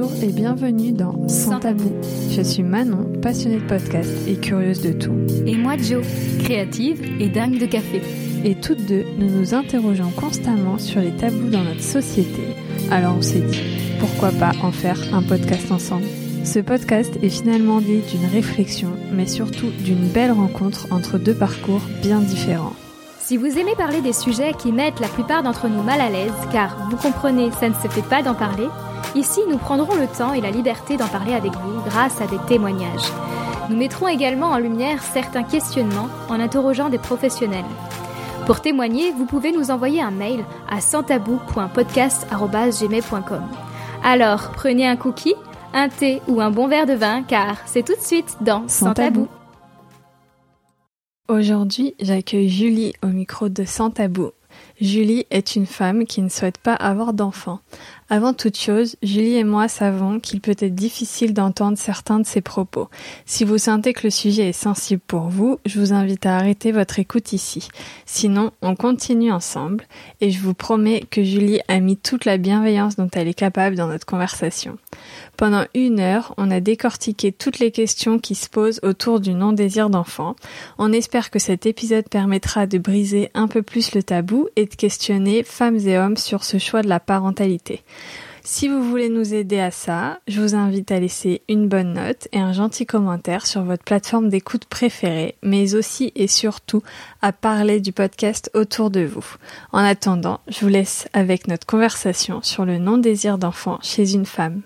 Bonjour et bienvenue dans Sans Tabou. Je suis Manon, passionnée de podcast et curieuse de tout. Et moi Jo, créative et dingue de café. Et toutes deux, nous nous interrogeons constamment sur les tabous dans notre société. Alors on s'est dit, pourquoi pas en faire un podcast ensemble? Ce podcast est finalement dit d'une réflexion, mais surtout d'une belle rencontre entre deux parcours bien différents. Si vous aimez parler des sujets qui mettent la plupart d'entre nous mal à l'aise, car vous comprenez, ça ne se fait pas d'en parler, ici nous prendrons le temps et la liberté d'en parler avec vous grâce à des témoignages. Nous mettrons également en lumière certains questionnements en interrogeant des professionnels. Pour témoigner, vous pouvez nous envoyer un mail à santabou.podcast.gmail.com. Alors, prenez un cookie, un thé ou un bon verre de vin, car c'est tout de suite dans Sans, tabou. Aujourd'hui, j'accueille Julie au micro de Sans Tabou. Julie est une femme qui ne souhaite pas avoir d'enfants. Avant toute chose, Julie et moi savons qu'il peut être difficile d'entendre certains de ses propos. Si vous sentez que le sujet est sensible pour vous, je vous invite à arrêter votre écoute ici. Sinon, on continue ensemble et je vous promets que Julie a mis toute la bienveillance dont elle est capable dans notre conversation. Pendant une heure, on a décortiqué toutes les questions qui se posent autour du non-désir d'enfant. On espère que cet épisode permettra de briser un peu plus le tabou et de questionner femmes et hommes sur ce choix de la parentalité. Si vous voulez nous aider à ça, je vous invite à laisser une bonne note et un gentil commentaire sur votre plateforme d'écoute préférée, mais aussi et surtout à parler du podcast autour de vous. En attendant, je vous laisse avec notre conversation sur le non-désir d'enfant chez une femme.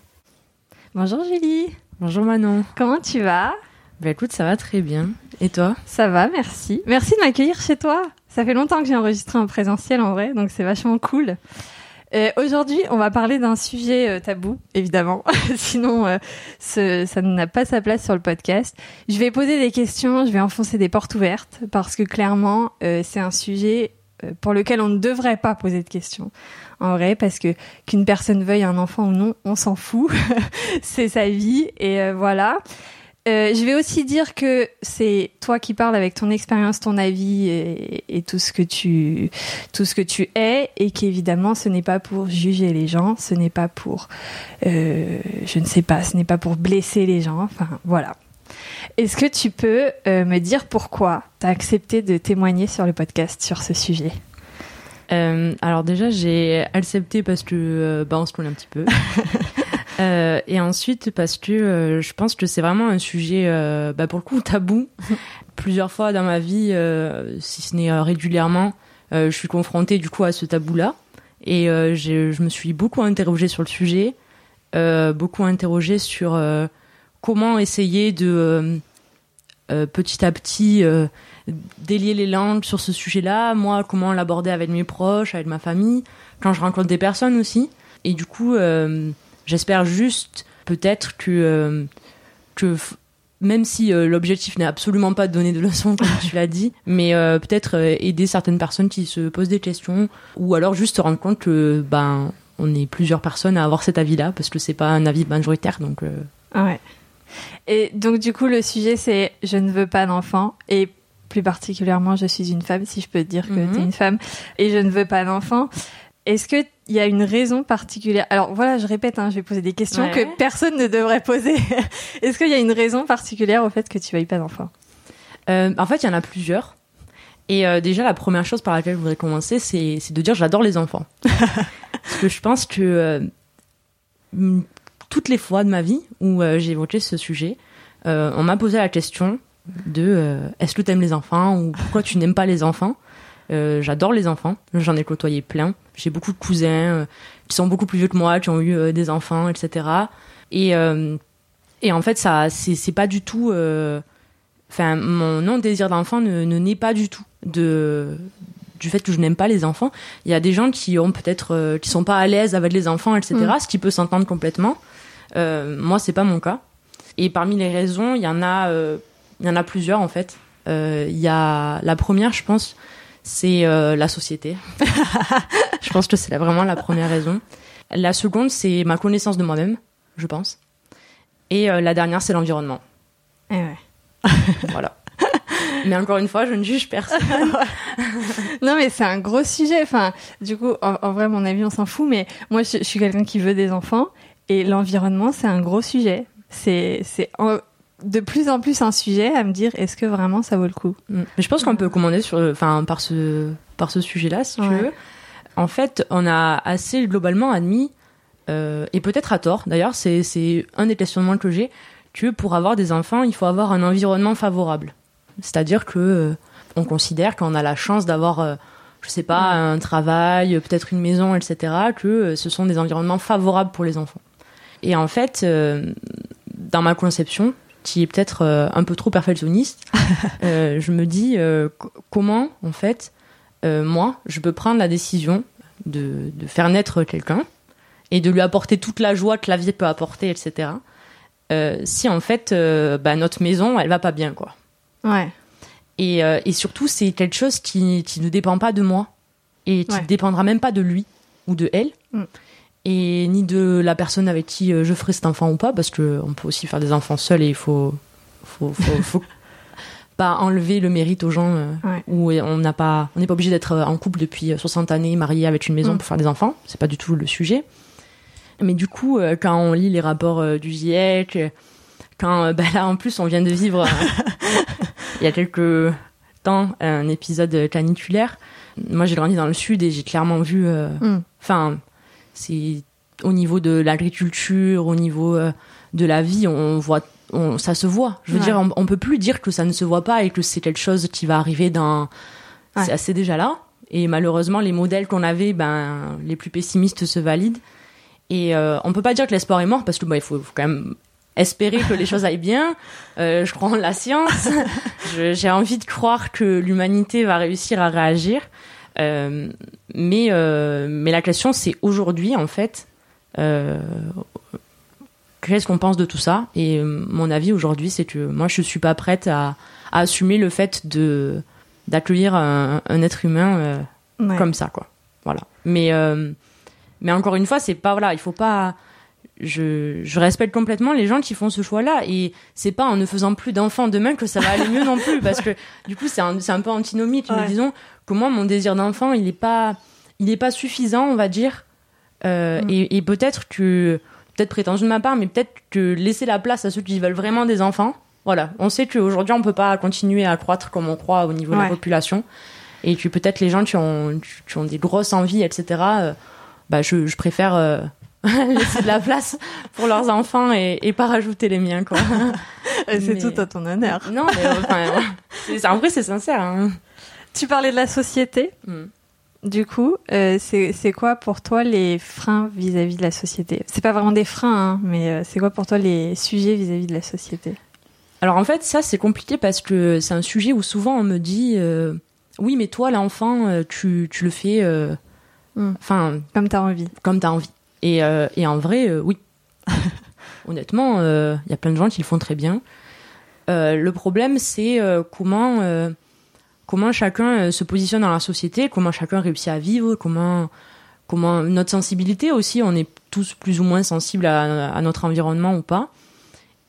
Bonjour Julie. Bonjour Manon. Comment tu vas? Bah écoute, ça va très bien. Et toi? Ça va, merci. Merci de m'accueillir chez toi. Ça fait longtemps que j'ai enregistré en présentiel en vrai, donc c'est vachement cool. Euh, Aujourd'hui, on va parler d'un sujet euh, tabou, évidemment. Sinon, euh, ce, ça n'a pas sa place sur le podcast. Je vais poser des questions, je vais enfoncer des portes ouvertes, parce que clairement, euh, c'est un sujet euh, pour lequel on ne devrait pas poser de questions. En vrai, parce que qu'une personne veuille un enfant ou non, on s'en fout. c'est sa vie, et voilà. Euh, je vais aussi dire que c'est toi qui parles avec ton expérience, ton avis et, et, tout ce que tu tout ce que tu es et qu'évidemment ce n'est pas pour juger les gens, ce n'est pas pour euh, je ne sais pas, ce n'est pas pour blesser les gens. Enfin voilà. Est-ce que tu peux euh, me dire pourquoi tu as accepté de témoigner sur le podcast sur ce sujet? Euh, Alors déjà j'ai accepté parce que euh, bah, on se connaît un petit peu. Euh, et ensuite parce que euh, je pense que c'est vraiment un sujet, euh, bah, pour le coup, tabou. Plusieurs fois dans ma vie, si ce n'est régulièrement, je suis confrontée du coup à ce tabou-là. Et je me suis beaucoup interrogée sur le sujet, beaucoup interrogée sur comment essayer de petit à petit délier les langues sur ce sujet-là. Moi, comment l'aborder avec mes proches, avec ma famille, quand je rencontre des personnes aussi. Et du coup J'espère juste peut-être que, euh, que même si euh, l'objectif n'est absolument pas de donner de leçons comme tu l'as dit, mais euh, peut-être aider certaines personnes qui se posent des questions ou alors juste se rendre compte que ben on est plusieurs personnes à avoir cet avis-là parce que c'est pas un avis majoritaire donc. Ouais. Et donc du coup le sujet c'est je ne veux pas d'enfant et plus particulièrement je suis une femme si je peux te dire que Mhm. tu es une femme et je ne veux pas d'enfant. Est-ce que il y a une raison particulière Alors voilà, je répète, hein, je vais poser des questions Ouais. que personne ne devrait poser. Est-ce qu'il y a une raison particulière au fait que tu veuilles pas d'enfant Euh, en fait, il y en a plusieurs. Et euh, déjà, la première chose par laquelle je voudrais commencer, c'est c'est de dire j'adore les enfants. Parce que je pense que euh, toutes les fois de ma vie où euh, j'ai évoqué ce sujet, on m'a posé la question de est-ce que tu aimes les enfants ou pourquoi tu n'aimes pas les enfants? J'adore les enfants, j'en ai côtoyé plein. J'ai beaucoup de cousins euh, qui sont beaucoup plus vieux que moi, qui ont eu euh, des enfants, etc. Et, euh, et en fait, ça, c'est pas du tout. euh, Enfin, mon non désir d'enfant ne, ne naît pas du tout de du fait que je n'aime pas les enfants. Il y a des gens qui ont peut-être euh, qui sont pas à l'aise avec les enfants, etc. Mm. Ce qui peut s'entendre complètement. Euh, moi, c'est pas mon cas. Et parmi les raisons, il y en a, euh, il y en a plusieurs en fait. Euh, Il y a la première, je pense, c'est euh, la société. je pense que c'est vraiment la première raison. La seconde, c'est ma connaissance de moi-même, je pense. Et euh, la dernière, c'est l'environnement. Eh ouais. Voilà. Mais encore une fois, je ne juge personne. Non mais c'est un gros sujet. Enfin, du coup, en, en vrai, mon avis, on s'en fout. Mais moi, je, je suis quelqu'un qui veut des enfants Et l'environnement, c'est un gros sujet. C'est c'est en- de plus en plus un sujet à me dire est-ce que vraiment ça vaut le coup Mm. Mais je pense qu'on peut commander sur, enfin, par ce, par ce sujet-là, si tu Ouais. veux. En fait, on a assez globalement admis, euh, et peut-être à tort, d'ailleurs, c'est, c'est un des questionnements que j'ai, que pour avoir des enfants, il faut avoir un environnement favorable. C'est-à-dire que euh, on considère qu'on a la chance d'avoir, euh, je sais pas, un travail, peut-être une maison, etc., que euh, ce sont des environnements favorables pour les enfants. Et en fait, euh, dans ma conception, qui est peut-être euh, un peu trop perfectionniste, euh, je me dis euh, comment, en fait, moi, je peux prendre la décision de, de faire naître quelqu'un et de lui apporter toute la joie que la vie peut apporter, etc. euh, si en fait, euh, bah, notre maison, elle va pas bien, quoi. Ouais. Et, euh, et surtout, c'est quelque chose qui, qui ne dépend pas de moi et qui ne Ouais. dépendra même pas de lui ou de elle. Mm. Et ni de la personne avec qui euh, je ferai cet enfant ou pas, parce que on peut aussi faire des enfants seuls et il faut, faut, faut, faut pas enlever le mérite aux gens euh, Ouais. où on n'a pas, on n'est pas obligé d'être en couple depuis 60 années, marié avec une maison Mm. pour faire des enfants. C'est pas du tout le sujet. Mais du coup, euh, quand on lit les rapports euh, du GIEC, euh, quand euh, bah là en plus on vient de vivre euh, il y a quelques temps un épisode caniculaire. Moi j'ai grandi dans le sud et j'ai clairement vu, euh, Mm. C'est au niveau de l'agriculture, au niveau euh, de la vie, on voit, on, ça se voit. Je veux Ouais. dire, on, on peut plus dire que ça ne se voit pas et que c'est quelque chose qui va arriver dans, Ouais. c'est déjà là. Et malheureusement, les modèles qu'on avait, ben, les plus pessimistes se valident. Et euh, on peut pas dire que l'espoir est mort parce que bah, il faut, faut quand même espérer que les choses aillent bien. Euh, je crois en la science. J'ai envie de croire que l'humanité va réussir à réagir. Euh, mais euh, mais la question c'est aujourd'hui en fait euh, qu'est-ce qu'on pense de tout ça? Et euh, mon avis aujourd'hui c'est que moi je suis pas prête à, à assumer le fait de d'accueillir un, un être humain euh, Ouais. comme ça quoi. Voilà. Mais euh, mais encore une fois c'est pas voilà il faut pas je, je respecte complètement les gens qui font ce choix là et c'est pas en ne faisant plus d'enfants demain que ça va aller mieux non plus. Parce que du coup c'est un, c'est un peu antinomique Ouais. mais disons que moi mon désir d'enfant il est pas il est pas suffisant on va dire Euh, Mm. et, et peut-être que peut-être prétention de ma part mais peut-être que laisser la place à ceux qui veulent vraiment des enfants voilà on sait qu'aujourd'hui on peut pas continuer à croître comme on croit au niveau de la population et que peut-être les gens qui ont, qui ont des grosses envies, etc., euh, bah, je, je préfère euh, laisser de la place pour leurs enfants et, et pas rajouter les miens, quoi. C'est Mais- tout à ton honneur. non, mais enfin, en vrai, c'est sincère. hein. Tu parlais de la société. Mm. Du coup, euh, c'est quoi pour toi les freins vis-à-vis de la société? C'est pas vraiment des freins, hein, mais euh, c'est quoi pour toi les sujets vis-à-vis de la société? Alors en fait, ça, c'est compliqué parce que c'est un sujet où souvent on me dit euh, Oui, mais toi, l'enfant, euh, tu, tu le fais euh, Mm. enfin, Comme t'as envie. comme tu as envie. Et, et en vrai, oui. Honnêtement, il y a plein de gens qui le font très bien. Le problème, c'est comment, comment chacun euh, se positionne dans la société, comment chacun réussit à vivre, comment, comment notre sensibilité aussi, on est tous plus ou moins sensibles à, notre environnement ou pas.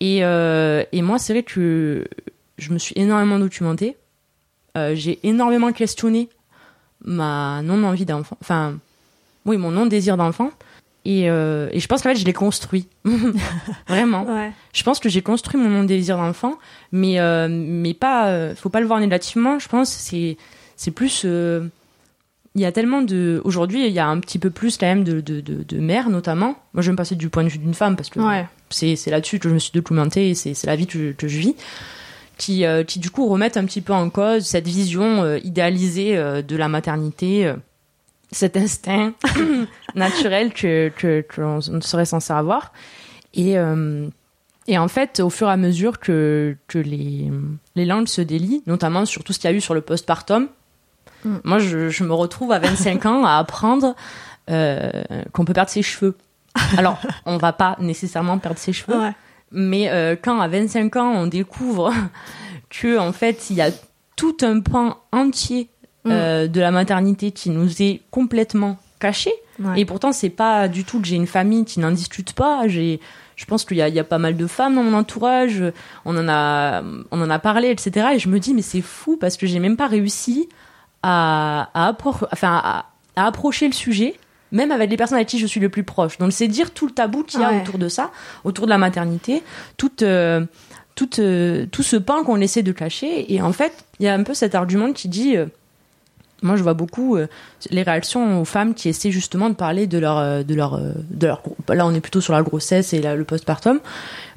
Et, euh, et moi, c'est vrai que je me suis énormément documentée. Euh, J'ai énormément questionné ma non-envie d'enfant. Enfin, oui, mon non-désir d'enfant. Et, euh, et je pense qu'en fait, je l'ai construit. Vraiment. Ouais. Je pense que j'ai construit mon non-désir d'enfant, mais, euh, mais pas. euh, faut pas le voir négativement. Je pense que c'est, c'est plus. euh, il y a tellement de. Aujourd'hui, il y a un petit peu plus quand même de, de, de, de mères, notamment. Moi, je vais me passer du point de vue d'une femme parce que Ouais. c'est là-dessus que je me suis documentée et c'est c'est la vie que, que je vis qui qui du coup remettent un petit peu en cause cette vision idéalisée de la maternité cet instinct naturel que que qu'on serait censé avoir et euh, et en fait au fur et à mesure que que les les langues se délient notamment sur tout ce qu'il y a eu sur le postpartum Mm. moi je, je me retrouve à 25 ans à apprendre euh, qu'on peut perdre ses cheveux alors on va pas nécessairement perdre ses cheveux Ouais. mais euh, quand à 25 ans, on découvre que en fait, il y a tout un pan entier euh, de la maternité qui nous est complètement caché. Ouais. Et pourtant, c'est pas du tout que j'ai une famille qui n'en discute pas. J'ai, je pense qu'il y a, il y a pas mal de femmes dans mon entourage. On en a, on en a parlé, etc. Et je me dis, mais c'est fou parce que j'ai même pas réussi à, à, appro- enfin, à, à approcher le sujet même avec les personnes avec qui je suis le plus proche. Donc c'est dire tout le tabou qu'il y a Ouais. autour de ça, autour de la maternité, toute, euh, toute, euh, tout ce pan qu'on essaie de cacher. Et en fait, il y a un peu cet argument qui dit, euh, moi je vois beaucoup euh, les réactions aux femmes qui essaient justement de parler de leur, euh, de leur, euh, de leur, là on est plutôt sur la grossesse et la- le postpartum.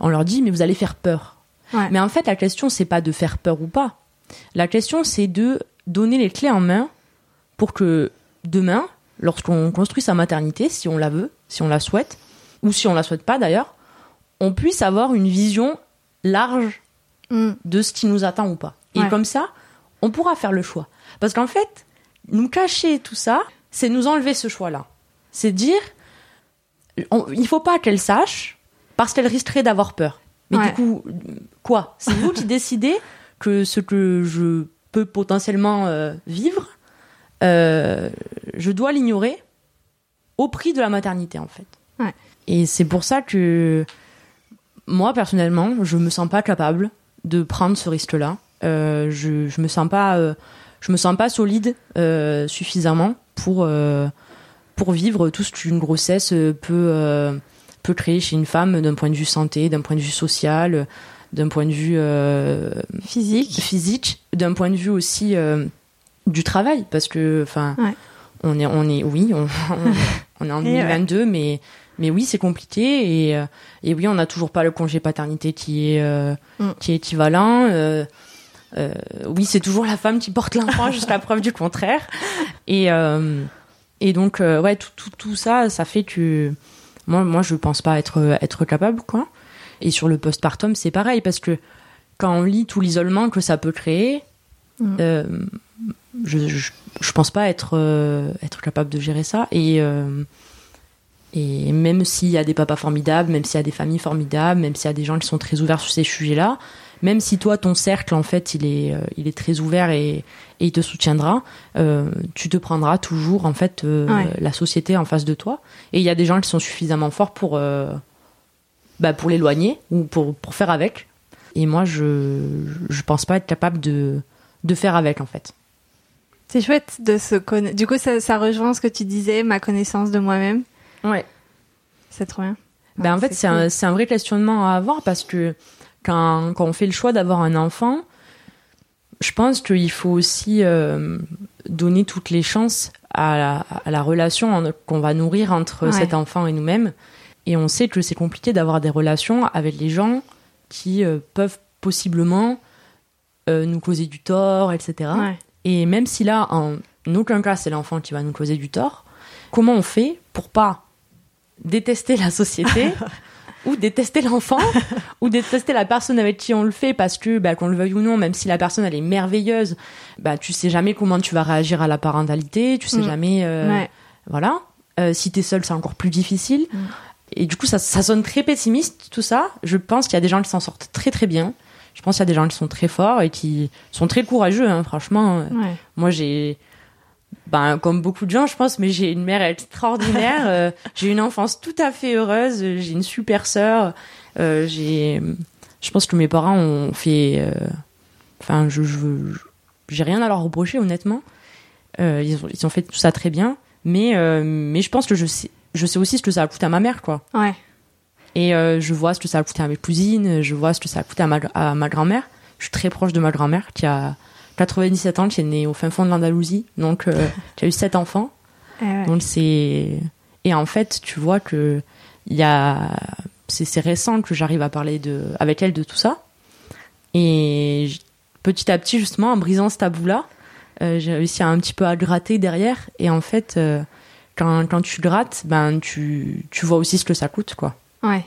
On leur dit mais vous allez faire peur. Ouais. Mais en fait la question c'est pas de faire peur ou pas. La question c'est de donner les clés en main pour que demain, lorsqu'on construit sa maternité, si on la veut, si on la souhaite, ou si on la souhaite pas d'ailleurs, on puisse avoir une vision large Mm. de ce qui nous attend ou pas. Et Ouais. comme ça, on pourra faire le choix. Parce qu'en fait, nous cacher tout ça, c'est nous enlever ce choix-là. C'est dire, on- il faut pas qu'elle sache, parce qu'elle risquerait d'avoir peur. Mais Ouais. du coup, quoi? C'est vous qui décidez que ce que je peux potentiellement euh, vivre, euh, je dois l'ignorer au prix de la maternité, en fait. Ouais. Et c'est pour ça que moi, personnellement, je me sens pas capable de prendre ce risque-là. Euh, je, je me sens pas, je me sens pas solide euh, suffisamment pour euh, pour vivre tout ce qu'une grossesse euh, peut peut créer chez une femme d'un point de vue santé, d'un point de vue social, d'un point de vue Physique. physique, d'un point de vue aussi du travail, parce que enfin, Ouais. on est on est oui, on, on, est en Et ouais. 2022, mais mais oui, c'est compliqué et et oui, on n'a toujours pas le congé paternité qui est euh, Mm. qui est équivalent. euh, euh, oui, c'est toujours la femme qui porte l'enfant jusqu'à preuve du contraire. Et euh, et donc euh, ouais, tout, tout tout ça, ça fait que moi moi je pense pas être être capable quoi. Et sur le postpartum, c'est pareil parce que quand on lit tout l'isolement que ça peut créer, Mm. je, je je pense pas être être capable de gérer ça et et même s'il y a des papas formidables, même s'il y a des familles formidables, même s'il y a des gens qui sont très ouverts sur ces sujets-là, même si toi ton cercle en fait il est euh, il est très ouvert et, et il te soutiendra, euh, tu te prendras toujours en fait euh, Ouais. la société en face de toi et il y a des gens qui sont suffisamment forts pour euh, bah, pour l'éloigner ou pour pour faire avec. Et moi je je pense pas être capable de de faire avec en fait. C'est chouette de se connaître. Du coup, ça, ça rejoint ce que tu disais, ma connaissance de moi-même. Ouais. C'est trop bien. Ben, en fait, c'est un, c'est un vrai questionnement à avoir parce que quand, quand on fait le choix d'avoir un enfant, je pense qu'il faut aussi euh, donner toutes les chances à la, à la relation qu'on va nourrir entre Ouais. cet enfant et nous-mêmes. Et on sait que c'est compliqué d'avoir des relations avec les gens qui euh, peuvent possiblement euh, nous causer du tort, etc. Ouais. Et même si là, en aucun cas, c'est l'enfant qui va nous causer du tort, comment on fait pour pas détester la société ou détester l'enfant ou détester la personne avec qui on le fait parce que, bah, qu'on le veuille ou non, même si la personne elle est merveilleuse, bah, tu sais jamais comment tu vas réagir à la parentalité, tu sais Mm. jamais, euh, Ouais. voilà. Euh, si t'es seul, c'est encore plus difficile. Mm. Et du coup, ça, ça sonne très pessimiste, tout ça. Je pense qu'il y a des gens qui s'en sortent très très bien. Je pense qu'il y a des gens qui sont très forts et qui sont très courageux, hein, franchement. Ouais. Moi, j'ai, ben, comme beaucoup de gens, je pense, mais j'ai une mère extraordinaire. euh, j'ai une enfance tout à fait heureuse. J'ai une super sœur. euh, j'ai, je pense que mes parents ont fait, euh, enfin, je, je, j'ai rien à leur reprocher, honnêtement. Ils, ont, ils ont fait tout ça très bien. Mais, mais je pense que je sais, je sais aussi ce que ça a coûté à ma mère, quoi. Ouais. Et je vois ce que ça a coûté à mes cousines, je vois ce que ça a coûté à ma, à ma grand-mère. Je suis très proche de ma grand-mère qui a 97 ans, qui est née au fin fond de l'Andalousie, donc euh, qui a eu sept enfants. Eh ouais. Donc c'est et en fait tu vois que il y a c'est c'est récent que j'arrive à parler de avec elle de tout ça. Et petit à petit justement en brisant ce tabou là, j'ai réussi à un petit peu à gratter derrière et en fait euh, quand quand tu grattes ben tu tu vois aussi ce que ça coûte quoi. Ouais.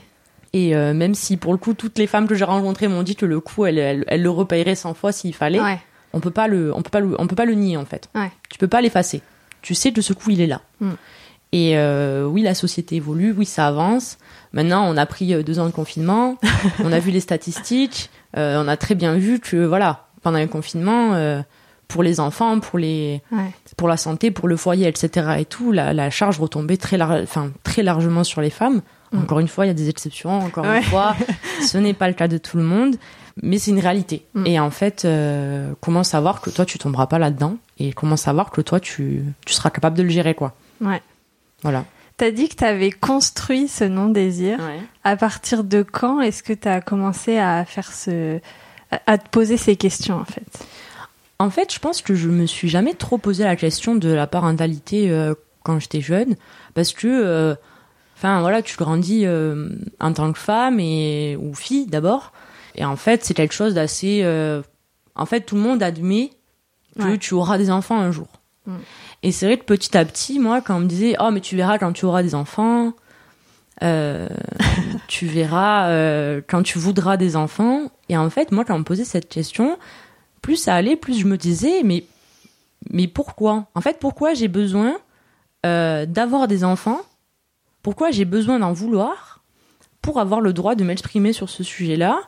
Et euh, même si pour le coup toutes les femmes que j'ai rencontrées m'ont dit que le coût elles, elles, elles le repayeraient 100 fois s'il fallait, Ouais. On peut pas le on peut pas le, on peut pas le nier en fait. Ouais. Tu peux pas l'effacer. Tu sais que ce coup il est là. Mm. Et euh, oui la société évolue, oui ça avance. Maintenant on a pris euh, deux ans de confinement, on a vu les statistiques, euh, on a très bien vu que voilà pendant le confinement euh, pour les enfants, pour les Ouais. pour la santé, pour le foyer, etc. et tout, la, la charge retombait très, lar- très largement sur les femmes. Mm. Encore une fois, il y a des exceptions. Encore Ouais. une fois, ce n'est pas le cas de tout le monde, mais c'est une réalité. Mm. Et en fait, euh, comment savoir que toi, tu tomberas pas là-dedans et comment savoir que toi, tu, tu seras capable de le gérer, quoi. Ouais. Voilà. T'as dit que tu avais construit ce non-désir. À partir de quand est-ce que tu as commencé à faire ce, à te poser ces questions en fait? En fait, je pense que je me suis jamais trop posé la question de la parentalité euh, quand j'étais jeune, parce que, euh, enfin voilà, tu grandis euh, en tant que femme et ou fille d'abord, et en fait c'est quelque chose d'assez, en fait tout le monde admet que tu auras des enfants un jour. Mm. Et c'est vrai que petit à petit, moi, quand on me disait, oh, mais tu verras quand tu auras des enfants, euh, tu verras euh, quand tu voudras des enfants. Et en fait, moi, quand on me posait cette question, plus ça allait, plus je me disais, mais, mais pourquoi? En fait, pourquoi j'ai besoin euh, d'avoir des enfants? Pourquoi j'ai besoin d'en vouloir pour avoir le droit de m'exprimer sur ce sujet-là,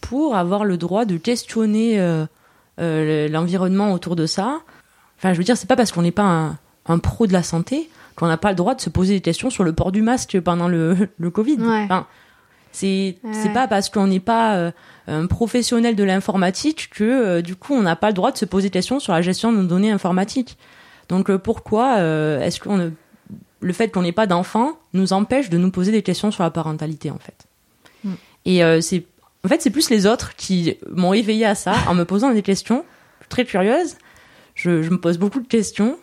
pour avoir le droit de questionner l'environnement autour de ça Enfin, je veux dire, c'est pas parce qu'on n'est pas un, pro de la santé qu'on n'a pas le droit de se poser des questions sur le port du masque pendant le, le Covid. Enfin, c'est c'est pas parce qu'on n'est pas euh, un professionnel de l'informatique que euh, du coup on n'a pas le droit de se poser des questions sur la gestion de nos données informatiques. Donc euh, pourquoi est-ce que le fait qu'on n'ait pas d'enfants nous empêche de nous poser des questions sur la parentalité en fait? Mm. Et c'est en fait c'est plus les autres qui m'ont éveillé à ça en me posant des questions très curieuses je, me pose beaucoup de questions.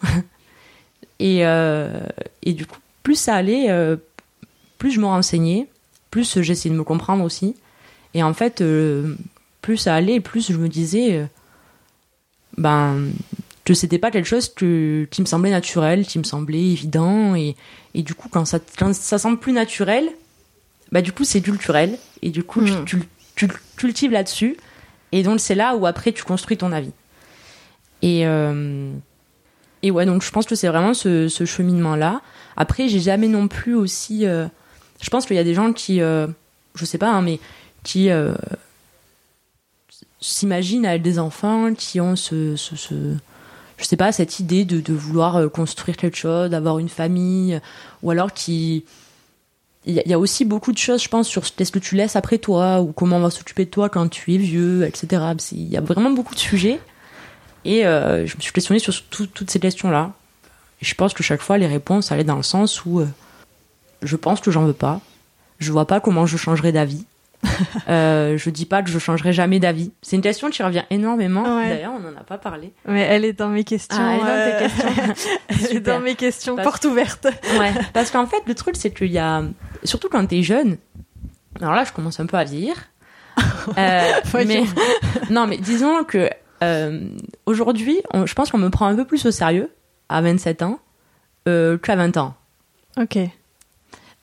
et, euh, et du coup, plus ça allait, euh, plus je me renseignais, plus j'essayais de me comprendre aussi. Et en fait, euh, plus ça allait, plus je me disais ben, que c'était pas quelque chose que, qui me semblait naturel, qui me semblait évident. Et, et du coup, quand ça, quand ça semble plus naturel, bah, du coup, c'est culturel. Et du coup, tu, hmm. tu, tu cultives là-dessus. Et donc, c'est là où après, tu construis ton avis. Et, euh, et ouais, donc je pense que c'est vraiment ce, cheminement-là. Après, j'ai jamais non plus aussi. Euh, je pense qu'il y a des gens qui, euh, je sais pas, hein, mais qui s'imaginent avec des enfants, qui ont ce, ce, je sais pas, cette idée de, de vouloir construire quelque chose, d'avoir une famille, ou alors qui. Il y, a aussi beaucoup de choses, je pense, sur qu'est-ce que tu laisses après toi, ou comment on va s'occuper de toi quand tu es vieux, etc. Il y a vraiment beaucoup de sujets. Et euh, je me suis questionnée sur toutes ces questions-là. Et je pense que chaque fois, les réponses allaient dans le sens où euh, je pense que j'en veux pas. Je vois pas comment je changerai d'avis. euh, je dis pas que je changerai jamais d'avis. C'est une question qui revient énormément. D'ailleurs, on n'en a pas parlé. Mais elle est dans mes questions. Ah, elle est dans questions. elle est dans mes questions, porte ouverte. ouais. Parce qu'en fait, le truc, c'est qu'il y a, surtout quand t'es jeune. Alors là, je commence un peu à vieillir. Euh, mais non, mais disons que euh, aujourd'hui, je pense qu'on me prend un peu plus au sérieux à 27 ans euh, qu'à 20 ans. Ok.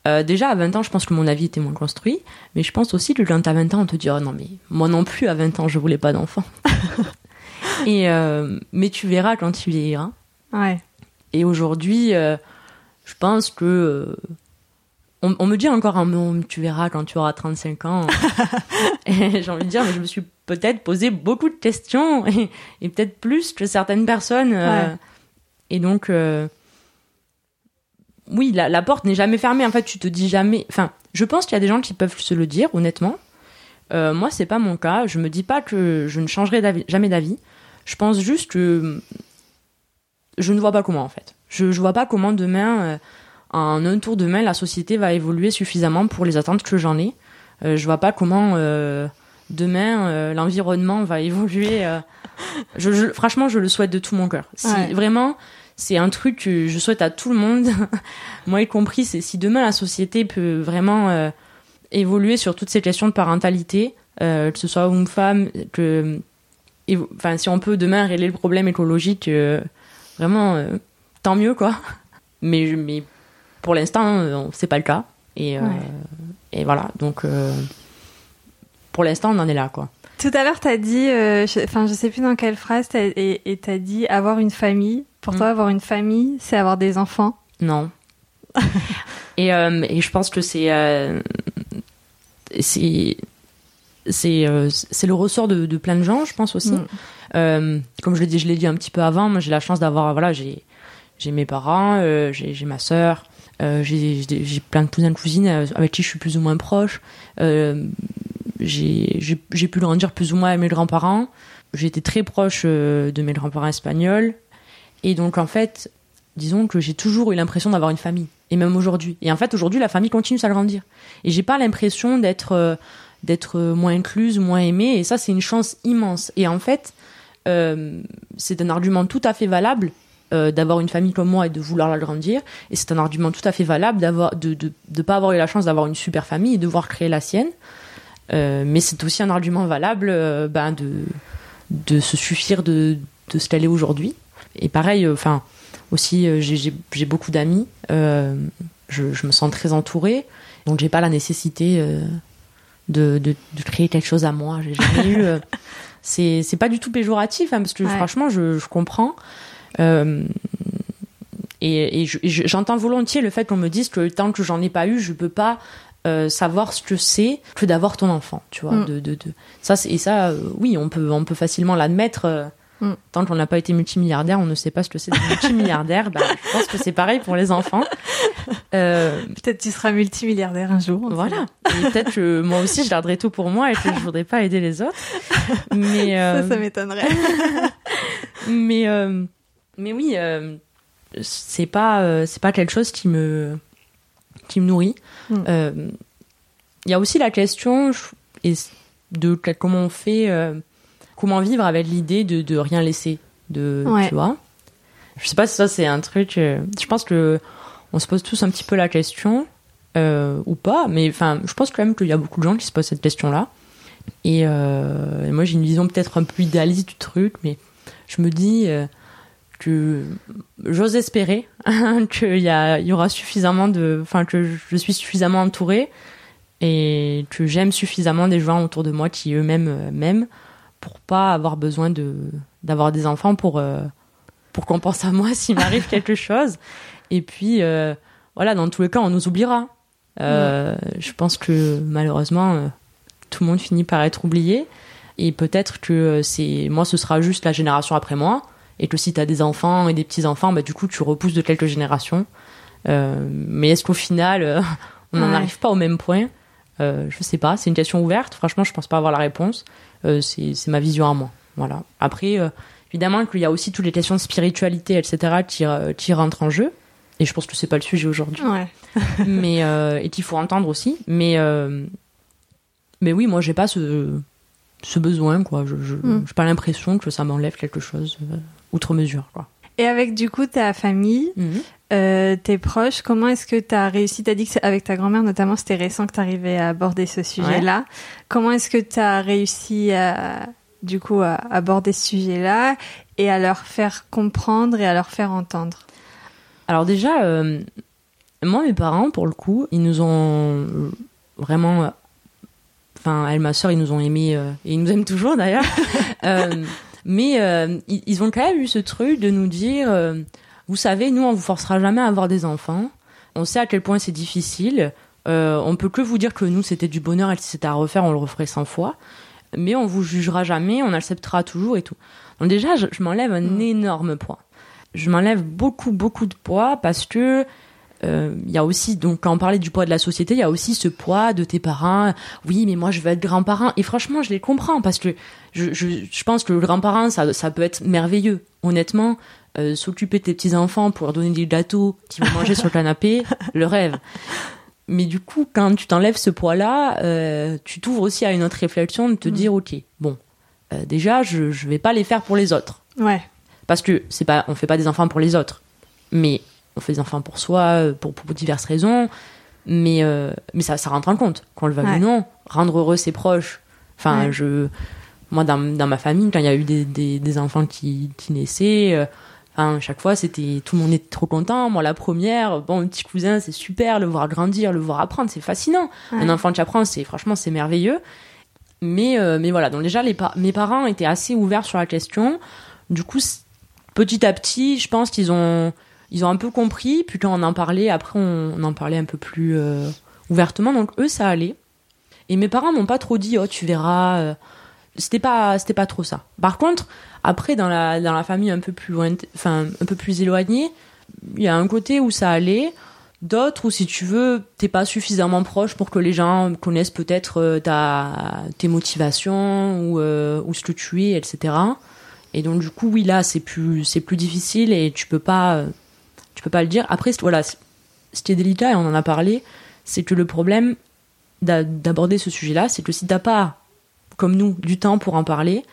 Euh, déjà, à 20 ans, je pense que mon avis était moins construit, mais je pense aussi que quand t'as 20 ans, on te dit oh non, mais moi non plus, à 20 ans, je voulais pas d'enfant. Et, mais tu verras quand tu vieilliras. Ouais. Et aujourd'hui, je pense que on, me dit encore un mot, tu verras quand tu auras 35 ans. j'ai envie de dire, mais je me suis peut-être posé beaucoup de questions et, peut-être plus que certaines personnes. Euh, et donc, euh, oui, la, porte n'est jamais fermée. En fait, tu te dis jamais. Enfin, je pense qu'il y a des gens qui peuvent se le dire, honnêtement. Euh, moi, c'est pas mon cas. Je me dis pas que je ne changerai jamais d'avis. Je pense juste que je ne vois pas comment, en fait. Je, je vois pas comment demain en un tour de main, la société va évoluer suffisamment pour les attentes que j'en ai. Euh, je vois pas comment euh, demain euh, l'environnement va évoluer. Je, franchement, je le souhaite de tout mon cœur. Si vraiment, c'est un truc que je souhaite à tout le monde, moi y compris. C'est si demain la société peut vraiment évoluer sur toutes ces questions de parentalité, que ce soit homme-femme, que, enfin, si on peut demain régler le problème écologique, vraiment, tant mieux quoi. Mais, mais pour l'instant, euh, c'est pas le cas. Et, euh, et voilà, donc euh, pour l'instant, on en est là, quoi. Tout à l'heure, tu as dit, enfin, je, sais plus dans quelle phrase, et tu as dit avoir une famille. Pour mm. toi, avoir une famille, c'est avoir des enfants Non. et, et, je pense que c'est. c'est c'est le ressort de, plein de gens, je pense aussi. Mm. comme je l'ai dit, je l'ai dit un petit peu avant, moi j'ai la chance d'avoir, voilà, j'ai mes parents, j'ai ma sœur, euh, j'ai plein de cousins et cousines euh, avec qui je suis plus ou moins proche. Euh, j'ai pu grandir plus ou moins avec mes grands-parents. J'étais très proche de mes grands-parents espagnols. Et donc, en fait, disons que j'ai toujours eu l'impression d'avoir une famille. et même aujourd'hui. Et en fait, aujourd'hui, la famille continue à grandir. Et j'ai pas l'impression d'être euh, d'être moins incluse, moins aimée. Et ça, c'est une chance immense. Et en fait, euh, c'est un argument tout à fait valable euh, d'avoir une famille comme moi et de vouloir l'agrandir. Et c'est un argument tout à fait valable de, de, de pas avoir eu la chance d'avoir une super famille et de voir créer la sienne. Euh, mais c'est aussi un argument valable euh, ben de de se suffire de de ce qu'elle est aujourd'hui. Et pareil, enfin aussi, j'ai beaucoup d'amis. je, je, me sens très entourée, donc j'ai pas la nécessité de, de, de, créer quelque chose à moi. J'ai jamais eu. c'est c'est pas du tout péjoratif, hein, parce que Ouais. franchement, je, je comprends. Euh, et et je- et je- j'entends volontiers le fait qu'on me dise que tant que j'en ai pas eu, je peux pas euh, savoir ce que c'est que d'avoir ton enfant, tu vois. Mm. De, de, de... Ça, et ça, euh, oui, on peut, on peut facilement l'admettre. euh, Mm. Tant qu'on n'a pas été multimilliardaire, on ne sait pas ce que c'est d'être multimilliardaire. bah, je pense que c'est pareil pour les enfants. Peut-être tu seras multimilliardaire un jour. voilà. Et peut-être que moi aussi, je garderai tout pour moi et que je voudrais pas aider les autres. Mais, Ça, ça m'étonnerait. mais, mais oui, c'est pas, c'est pas quelque chose qui me, qui me nourrit. Mm. Euh, Il y a aussi la question de comment on fait, euh, comment vivre avec l'idée de, de rien laisser, de, Ouais. tu vois. Je sais pas si ça c'est un truc. euh, je pense que on se pose tous un petit peu la question euh, ou pas, mais enfin, je pense quand même qu'il y a beaucoup de gens qui se posent cette question-là. Et, euh, et moi, j'ai une vision peut-être un peu idéaliste du truc, mais je me dis euh, que j'ose espérer qu'il y, a- y aura suffisamment de, enfin que je suis suffisamment entourée et que j'aime suffisamment des gens autour de moi qui eux-mêmes euh, m'aiment pour pas avoir besoin de d'avoir des enfants pour euh, pour qu'on pense à moi s'il m'arrive quelque chose. Et puis euh, voilà, dans tous les cas, on nous oubliera. Euh, Je pense que malheureusement, tout le monde finit par être oublié. Et peut-être que c'est moi, ce sera juste la génération après moi. Et que si tu as des enfants et des petits-enfants, bah, du coup, tu repousses de quelques générations. Euh, mais est-ce qu'au final, euh, on n'en Ouais. arrive pas au même point? Euh, Je sais pas. C'est une question ouverte. Franchement, je pense pas avoir la réponse. Euh, c'est ma vision à moi. Voilà. Après, évidemment qu'il y a aussi toutes les questions de spiritualité, etc., qui, qui rentrent en jeu. Et je pense que c'est pas le sujet aujourd'hui Ouais. mais et qu'il faut entendre aussi. Mais mais oui, moi j'ai pas ce ce besoin quoi. Je je Mm. j'ai pas l'impression que ça m'enlève quelque chose outre mesure quoi. Et avec du coup ta famille, euh, tes proches, comment est-ce que tu as réussi Tu as dit que c'est- avec ta grand-mère notamment, c'était récent que tu arrivais à aborder ce sujet-là. Comment est-ce que tu as réussi à du coup à aborder ce sujet-là et à leur faire comprendre et à leur faire entendre? Alors déjà, euh, moi mes parents pour le coup, ils nous ont vraiment, enfin elle, ma sœur, ils nous ont aimés euh, et ils nous aiment toujours d'ailleurs. Euh, mais euh, ils, ils ont quand même eu ce truc de nous dire, euh, vous savez, nous on vous forcera jamais à avoir des enfants. On sait à quel point c'est difficile. Euh, on peut que vous dire que nous c'était du bonheur et si c'était à refaire, on le referait 100 fois. Mais on vous jugera jamais, on acceptera toujours et tout. Donc déjà, je, je m'enlève un Mm. énorme poids. Je m'enlève beaucoup beaucoup de poids parce que euh, il y a aussi donc quand on parlait du poids de la société, il y a aussi ce poids de tes parents. Oui, mais moi je veux être grand-parent et franchement, je les comprends parce que je, je, je pense que le grand-parent ça ça peut être merveilleux. Honnêtement, euh, s'occuper de tes petits enfants pour leur donner des gâteaux qui vont manger sur le canapé, le rêve. Mais du coup, quand tu t'enlèves ce poids-là, euh, tu t'ouvres aussi à une autre réflexion de te Mm. dire, ok, bon, euh, déjà, je je vais pas les faire pour les autres Ouais. parce que c'est pas on fait pas des enfants pour les autres mais on fait des enfants pour soi euh, pour, pour diverses raisons. Mais euh, mais ça ça rentre en compte. Qu'on le veuille Ouais. ou non rendre heureux ses proches. Enfin Ouais. je moi dans, dans ma famille quand il y a eu des, des, des enfants qui, qui naissaient euh, enfin chaque fois c'était tout le monde était trop content. Moi la première bon mon petit cousin c'est super le voir grandir le voir apprendre c'est fascinant. Ouais. un enfant qui apprend c'est franchement c'est merveilleux. Mais euh, mais voilà donc déjà les pa- mes parents étaient assez ouverts sur la question. Du coup petit à petit je pense qu'ils ont ils ont un peu compris puis quand on en parlait après on, en parlait un peu plus euh, ouvertement. Donc eux ça allait. Et mes parents m'ont pas trop dit oh tu verras euh, c'était pas c'était pas trop ça. Par contre après dans la dans la famille un peu plus enfin un peu plus éloignée il y a un côté où ça allait. D'autres où si tu veux t'es pas suffisamment proche pour que les gens connaissent peut-être euh, ta tes motivations ou euh, ce que tu es etc et donc du coup oui là c'est plus c'est plus difficile et tu peux pas peux pas le dire. Après voilà ce qui est délicat, et on en a parlé, c'est que le problème d'aborder ce sujet-là, c'est que si t'as pas, comme nous, du temps pour en parler,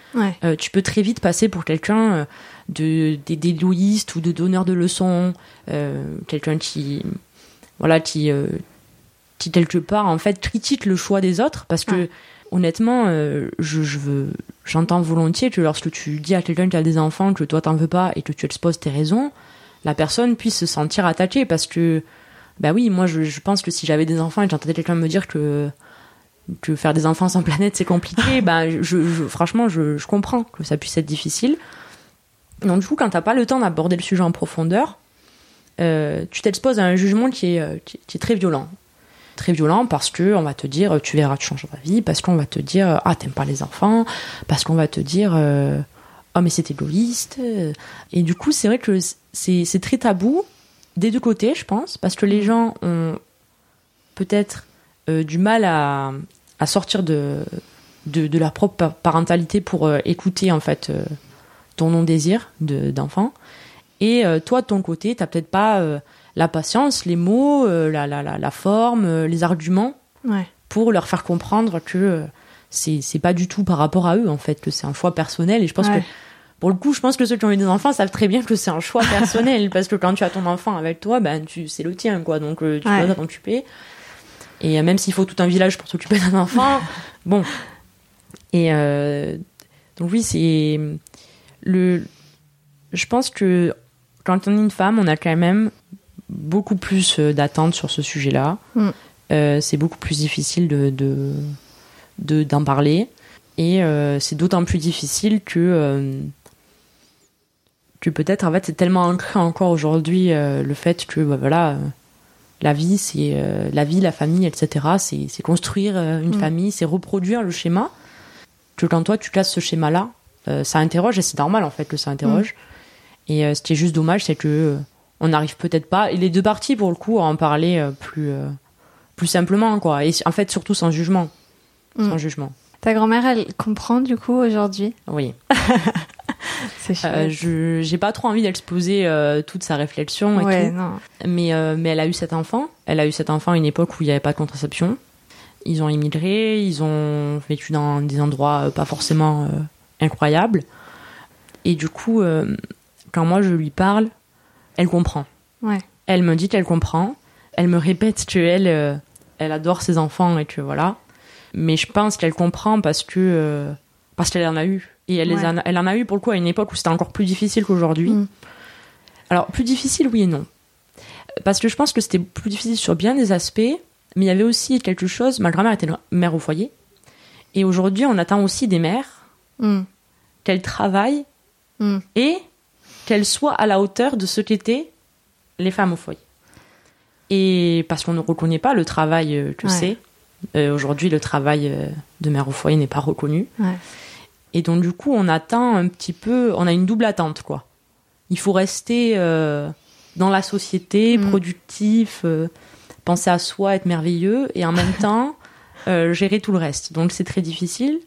euh, tu peux très vite passer pour quelqu'un euh, de d'égoïste ou de donneur de leçons, euh, quelqu'un qui, voilà, qui, qui quelque part en fait critique le choix des autres, parce que honnêtement, je, je veux, j'entends volontiers que lorsque tu dis à quelqu'un qui a des enfants que toi t'en veux pas et que tu exposes tes raisons, la personne puisse se sentir attaquée parce que bah oui, moi je, pense que si j'avais des enfants et que j'entendais quelqu'un me dire que que faire des enfants sans planète c'est compliqué, bah je, franchement je, comprends que ça puisse être difficile. Donc du coup, quand t'as pas le temps d'aborder le sujet en profondeur, euh, tu t'exposes à un jugement qui est, euh, qui, est très violent. Très violent parce que on va te dire tu verras, tu changeras ta vie, parce qu'on va te dire ah t'aimes pas les enfants, parce qu'on va te dire euh, oh mais c'est égoïste. Et du coup c'est vrai que c'est très tabou des deux côtés, je pense, parce que les gens ont peut-être euh, du mal à, à sortir de, de, leur propre parentalité pour euh, écouter en fait euh, ton non-désir d'enfant. Et toi, de ton côté, t'as peut-être pas la patience, les mots, la, la, la, forme, les arguments pour leur faire comprendre que c'est pas du tout par rapport à eux en fait, que c'est un choix personnel. Et je pense que pour le coup, je pense que ceux qui ont eu des enfants savent très bien que c'est un choix personnel parce que quand tu as ton enfant avec toi, ben tu c'est le tien quoi, donc euh, tu dois t'en occuper. Et euh, même s'il faut tout un village pour s'occuper d'un enfant, bon. Et euh, donc oui, c'est le. Je pense que quand on est une femme, on a quand même beaucoup plus d'attentes sur ce sujet-là. Mm. c'est beaucoup plus difficile de d'en parler. Et c'est d'autant plus difficile que que peut-être en fait c'est tellement ancré encore aujourd'hui euh, le fait que bah, voilà euh, la vie c'est euh, la vie la famille etc c'est construire une mm. famille c'est reproduire le schéma que quand toi tu casses ce schéma là ça interroge et c'est normal en fait que ça interroge mm. et ce qui est juste dommage c'est que on n'arrive peut-être pas et les deux parties pour le coup à en parler plus plus simplement quoi et en fait surtout sans jugement mm. sans jugement ta grand-mère elle comprend du coup aujourd'hui oui Euh, je j'ai pas trop envie d'exposer euh, toute sa réflexion et tout. Mais euh, mais elle a eu cet enfant. Elle a eu cet enfant à une époque où il n'y avait pas de contraception. Ils ont immigré, ils ont vécu dans des endroits pas forcément incroyables. Et du coup, quand moi je lui parle, elle comprend. Ouais. Elle me dit qu'elle comprend. Elle me répète que elle elle adore ses enfants et que voilà. Mais je pense qu'elle comprend parce que parce qu'elle en a eu et elle, elle en a eu pour le coup à une époque où c'était encore plus difficile qu'aujourd'hui. Mm. Alors, plus difficile, oui et non. Parce que je pense que c'était plus difficile sur bien des aspects, mais il y avait aussi quelque chose. Ma grand-mère était mère au foyer. Et aujourd'hui, on attend aussi des mères mm. qu'elles travaillent mm. et qu'elles soient à la hauteur de ce qu'étaient les femmes au foyer. Et parce qu'on ne reconnaît pas le travail euh, que c'est. Euh, aujourd'hui, le travail euh, de mère au foyer n'est pas reconnu. Ouais. Et donc du coup, on attend un petit peu, on a une double attente quoi. Il faut rester euh, dans la société, mm. productif, euh, penser à soi, être merveilleux, et en même temps gérer tout le reste. Donc c'est très difficile.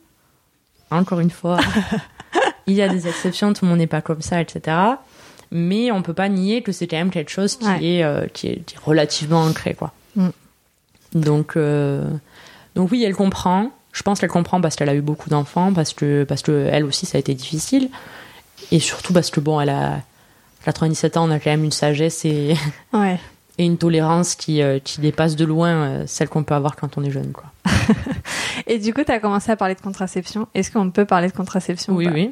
Encore une fois, il y a des exceptions, tout le monde n'est pas comme ça, etc. Mais on peut pas nier que c'est quand même quelque chose qui, est, qui, est, relativement ancré quoi. Mm. Donc donc oui, elle comprend. Je pense qu'elle comprend parce qu'elle a eu beaucoup d'enfants, parce que, parce que elle aussi, ça a été difficile. Et surtout parce que, bon, elle a 97 ans, on a quand même une sagesse et, et une tolérance qui, euh, qui dépasse de loin euh, celle qu'on peut avoir quand on est jeune, quoi. et du coup, tu as commencé à parler de contraception. Est-ce qu'on peut parler de contraception Oui, oui.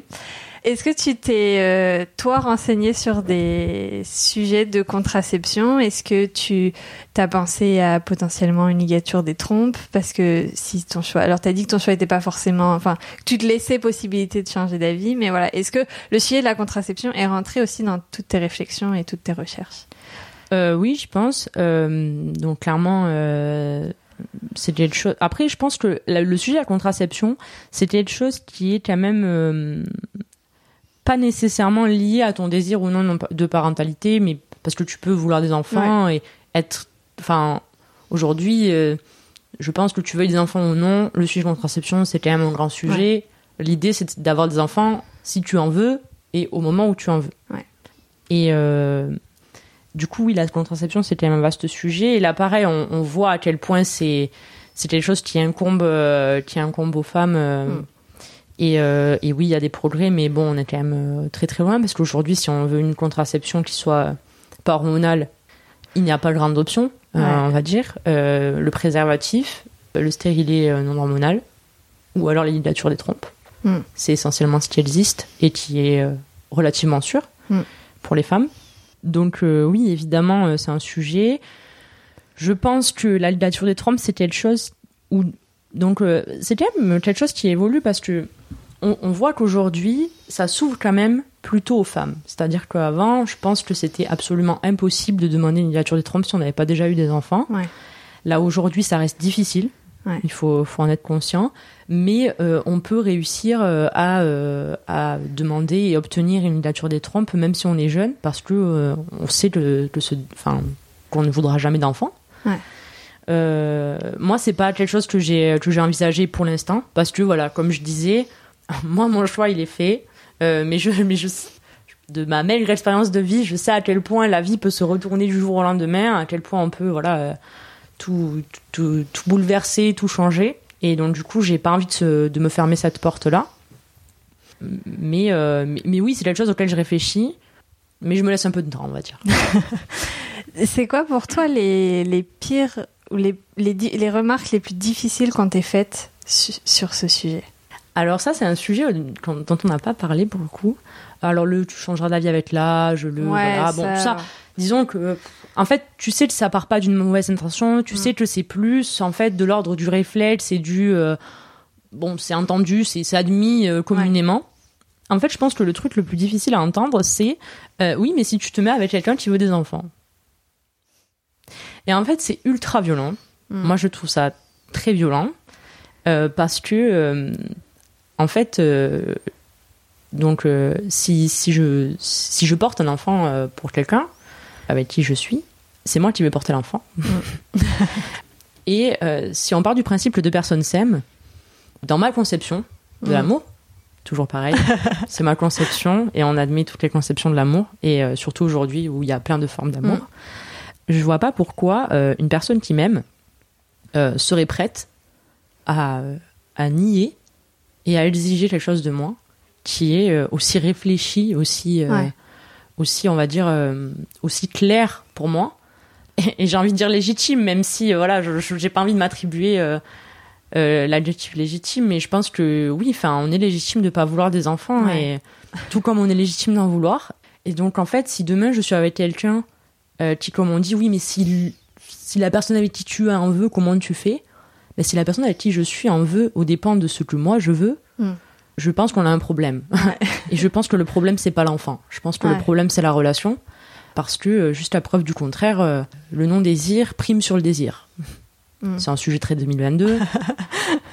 Est-ce que tu t'es, euh, toi, renseigné sur des sujets de contraception? Est-ce que tu as pensé à potentiellement une ligature des trompes? Parce que si ton choix... Alors, tu as dit que ton choix n'était pas forcément... Enfin, tu te laissais possibilité de changer d'avis, mais voilà. Est-ce que le sujet de la contraception est rentré aussi dans toutes tes réflexions et toutes tes recherches? Euh, Oui, je pense. Euh, donc, clairement... Euh c'était quelque chose. Après, je pense que le sujet de la contraception, c'était quelque chose qui est quand même pas nécessairement lié à ton désir ou non de parentalité, mais parce que tu peux vouloir des enfants et être. Enfin, aujourd'hui, euh, je pense que tu veuilles des enfants ou non, le sujet de contraception, c'est quand même un grand sujet. L'idée, c'est d'avoir des enfants si tu en veux et au moment où tu en veux. Et, euh, du coup, oui, la contraception, c'était un vaste sujet. Et là, pareil, on, on voit à quel point c'est c'est quelque chose qui incombe, euh, qui incombe aux femmes. Mm. Et, euh, et oui, il y a des progrès, mais bon, on est quand même euh, très très loin parce qu'aujourd'hui, si on veut une contraception qui soit pas hormonale, il n'y a pas grande option, euh, on va dire. Euh, le préservatif, le stérilet non hormonal, ou alors les ligatures des trompes. Mm. C'est essentiellement ce qui existe et qui est relativement sûr Mm. pour les femmes. Donc oui, évidemment, c'est un sujet. Je pense que la ligature des trompes, c'est quelque chose où donc euh, c'est quand même quelque chose qui évolue parce que on, on voit qu'aujourd'hui, ça s'ouvre quand même plutôt aux femmes. C'est-à-dire qu'avant, je pense que c'était absolument impossible de demander une ligature des trompes si on n'avait pas déjà eu des enfants. Ouais. Là aujourd'hui, ça reste difficile. Ouais. Il faut, faut en être conscient, mais euh, on peut réussir euh, à, euh, à demander et obtenir une ligature des trompes, même si on est jeune, parce que on sait que, que ce, enfin, qu'on ne voudra jamais d'enfant. Ouais. Euh, moi, c'est pas quelque chose que j'ai que j'ai envisagé pour l'instant, parce que voilà, comme je disais, moi mon choix il est fait, euh, mais je mais je de ma maigre expérience de vie, je sais à quel point la vie peut se retourner du jour au lendemain, à quel point on peut voilà euh, tout, tout, tout bouleverser, tout changer. Et donc, du coup, j'ai pas envie de, se- de me fermer cette porte-là. Mais, euh, mais, mais oui, c'est quelque chose auquel je réfléchis. Mais je me laisse un peu de temps, on va dire. C'est quoi pour toi les, les pires les, les, di- les remarques les plus difficiles qu'on t'ait faites su- sur ce sujet Alors, ça, c'est un sujet dont dont on n'a pas parlé pour le coup. Alors, le tu changeras d'avis avec l'âge, le. voilà, bon, tout ça. disons que en fait tu sais que ça part pas d'une mauvaise intention tu Mm. sais que c'est plus en fait de l'ordre du réflexe c'est du euh, bon c'est entendu c'est admis euh, communément en fait je pense que le truc le plus difficile à entendre c'est euh, oui mais si tu te mets avec quelqu'un qui veut des enfants et en fait c'est ultra violent Mm. moi je trouve ça très violent euh, parce que euh, en fait euh, donc si, si je si je porte un enfant pour quelqu'un avec qui je suis c'est moi qui vais porter l'enfant et euh, si on part du principe que deux personnes s'aiment dans ma conception de Mm. l'amour toujours pareil c'est ma conception et on admet toutes les conceptions de l'amour et euh, surtout aujourd'hui où il y a plein de formes d'amour. Je vois pas pourquoi euh, une personne qui m'aime euh, serait prête à, à nier et à exiger quelque chose de moi qui est euh, aussi réfléchi, aussi, Ouais. aussi on va dire, aussi clair pour moi. Et, et j'ai envie de dire légitime, même si voilà, je j'ai pas envie de m'attribuer l'adjectif légitime, mais je pense que oui, enfin, on est légitime de pas vouloir des enfants, Ouais. et tout comme on est légitime d'en vouloir. Et donc en fait, si demain je suis avec quelqu'un euh, qui, comme on dit, oui, mais si, si la personne avec qui tu es en veut, comment tu fais? Mais si la personne avec qui je suis en veut au dépend de ce que moi je veux, Mm. je pense qu'on a un problème. Et je pense que le problème c'est pas l'enfant. Je pense que Ouais. le problème c'est la relation. Parce que, euh, juste la preuve du contraire, euh, le non-désir prime sur le désir. Mm. C'est un sujet très 2022.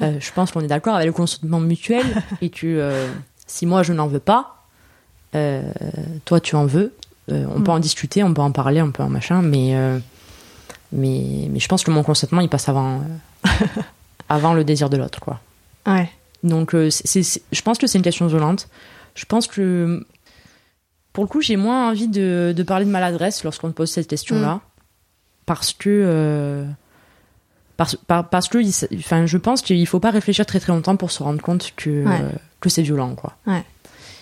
Euh, je pense qu'on est d'accord avec le consentement mutuel et euh, si moi je n'en veux pas, toi tu en veux, euh, on peut Mm. en discuter, on peut en parler, on peut en machin, mais, euh, mais, mais je pense que mon consentement il passe avant, euh, avant le désir de l'autre. quoi. Ouais. Donc c'est- je pense que c'est une question violente. Je pense que pour le coup j'ai moins envie de, de parler de maladresse lorsqu'on me pose cette question-là. Parce que... parce, par- parce que enfin, je pense qu'il faut pas réfléchir très très longtemps pour se rendre compte que, Ouais. euh, que c'est violent. quoi. Ouais.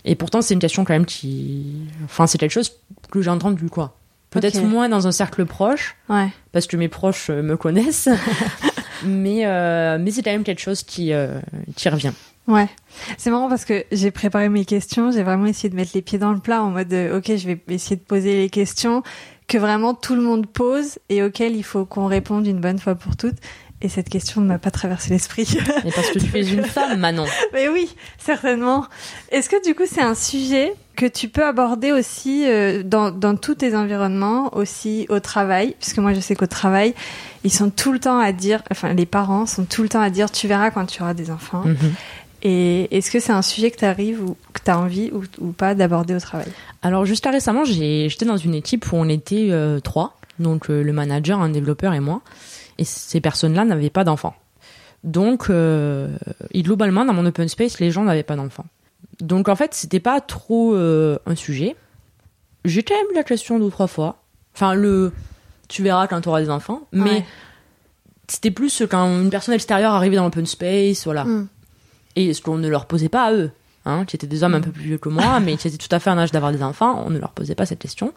Et pourtant c'est une question quand même qui... Enfin c'est quelque chose que j'ai entendu quoi. Peut-être moins dans un cercle proche, Ouais. parce que mes proches euh, me connaissent. mais euh, mais c'est quand même quelque chose qui, euh, qui revient. Ouais. C'est marrant parce que j'ai préparé mes questions, j'ai vraiment essayé de mettre les pieds dans le plat en mode de, ok, je vais essayer de poser les questions que vraiment tout le monde pose et auxquelles il faut qu'on réponde une bonne fois pour toutes. Et cette question ne m'a pas traversé l'esprit. Et parce que tu es une femme, Manon. Mais oui, certainement. Est-ce que du coup c'est un sujet que tu peux aborder aussi euh, dans, dans tous tes environnements, aussi au travail? Puisque moi je sais qu'au travail, ils sont tout le temps à dire, enfin les parents sont tout le temps à dire, tu verras quand tu auras des enfants. Mhm. Et est-ce que c'est un sujet que tu arrives ou que tu as envie ou, ou pas d'aborder au travail? Alors, juste là, récemment, j'étais dans une équipe où on était euh, trois. Donc, euh, le manager, un développeur et moi. Et ces personnes-là n'avaient pas d'enfants. Donc, euh, et globalement, dans mon open space, les gens n'avaient pas d'enfants. Donc, en fait, c'était pas trop euh, un sujet. J'ai quand même eu la question deux ou trois fois. Enfin, le. Tu verras quand tu auras des enfants. Mais Ouais. c'était plus quand une personne extérieure arrivait dans l'open space, voilà. Mm. Et ce qu'on ne leur posait pas à eux. Hein, qui étaient des hommes un peu plus vieux que moi, mais qui étaient tout à fait en âge d'avoir des enfants, on ne leur posait pas cette question.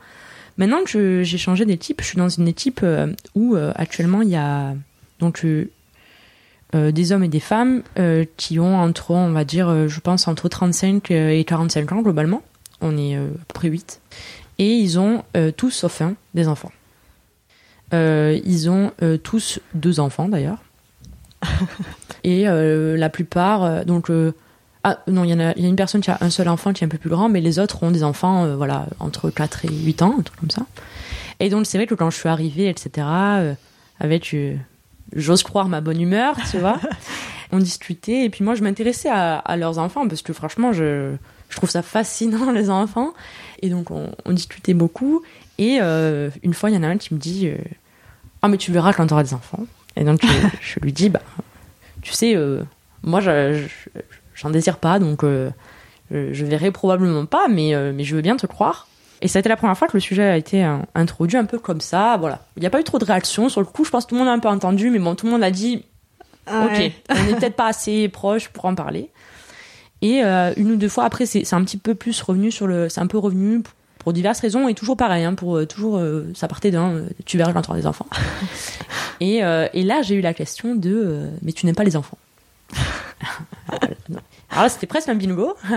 Maintenant que j'ai changé d'équipe, je suis dans une équipe euh, où euh, actuellement il y a donc euh, des hommes et des femmes qui ont entre, on va dire, je pense entre 35 et 45 ans globalement. On est à peu près 8. Et ils ont tous, sauf un, des enfants. Ils ont tous deux enfants d'ailleurs. et la plupart, donc ah non, il y en a, il y a une personne qui a un seul enfant qui est un peu plus grand, mais les autres ont des enfants, euh, voilà, entre 4 et 8 ans, un truc comme ça. Et donc c'est vrai que quand je suis arrivée, etc., euh, avec, euh, j'ose croire ma bonne humeur, tu vois, on discutait, et puis moi je m'intéressais à, à leurs enfants, parce que franchement, je, je trouve ça fascinant, les enfants. Et donc on, on discutait beaucoup, et une fois, il y en a un qui me dit, ah mais tu verras quand tu auras des enfants. Et donc je, je lui dis, bah, tu sais, moi je- je- j'en désire pas, donc euh, je, je verrai probablement pas, mais, euh, mais je veux bien te croire. Et ça a été la première fois que le sujet a été euh, introduit un peu comme ça, voilà. Il n'y a pas eu trop de réactions. Sur le coup, je pense que tout le monde a un peu entendu, mais bon, tout le monde a dit, Ouais. ok, on n'est peut-être pas assez proche pour en parler. Et euh, une ou deux fois après, c'est un petit peu plus revenu sur le, c'est un peu revenu pour, diverses raisons et toujours pareil, hein, pour euh, toujours, euh, ça partait d'un, euh, tu verras auras des enfants. et, euh, et là, j'ai eu la question de, euh, mais tu n'aimes pas les enfants? Alors là, c'était presque un bingo.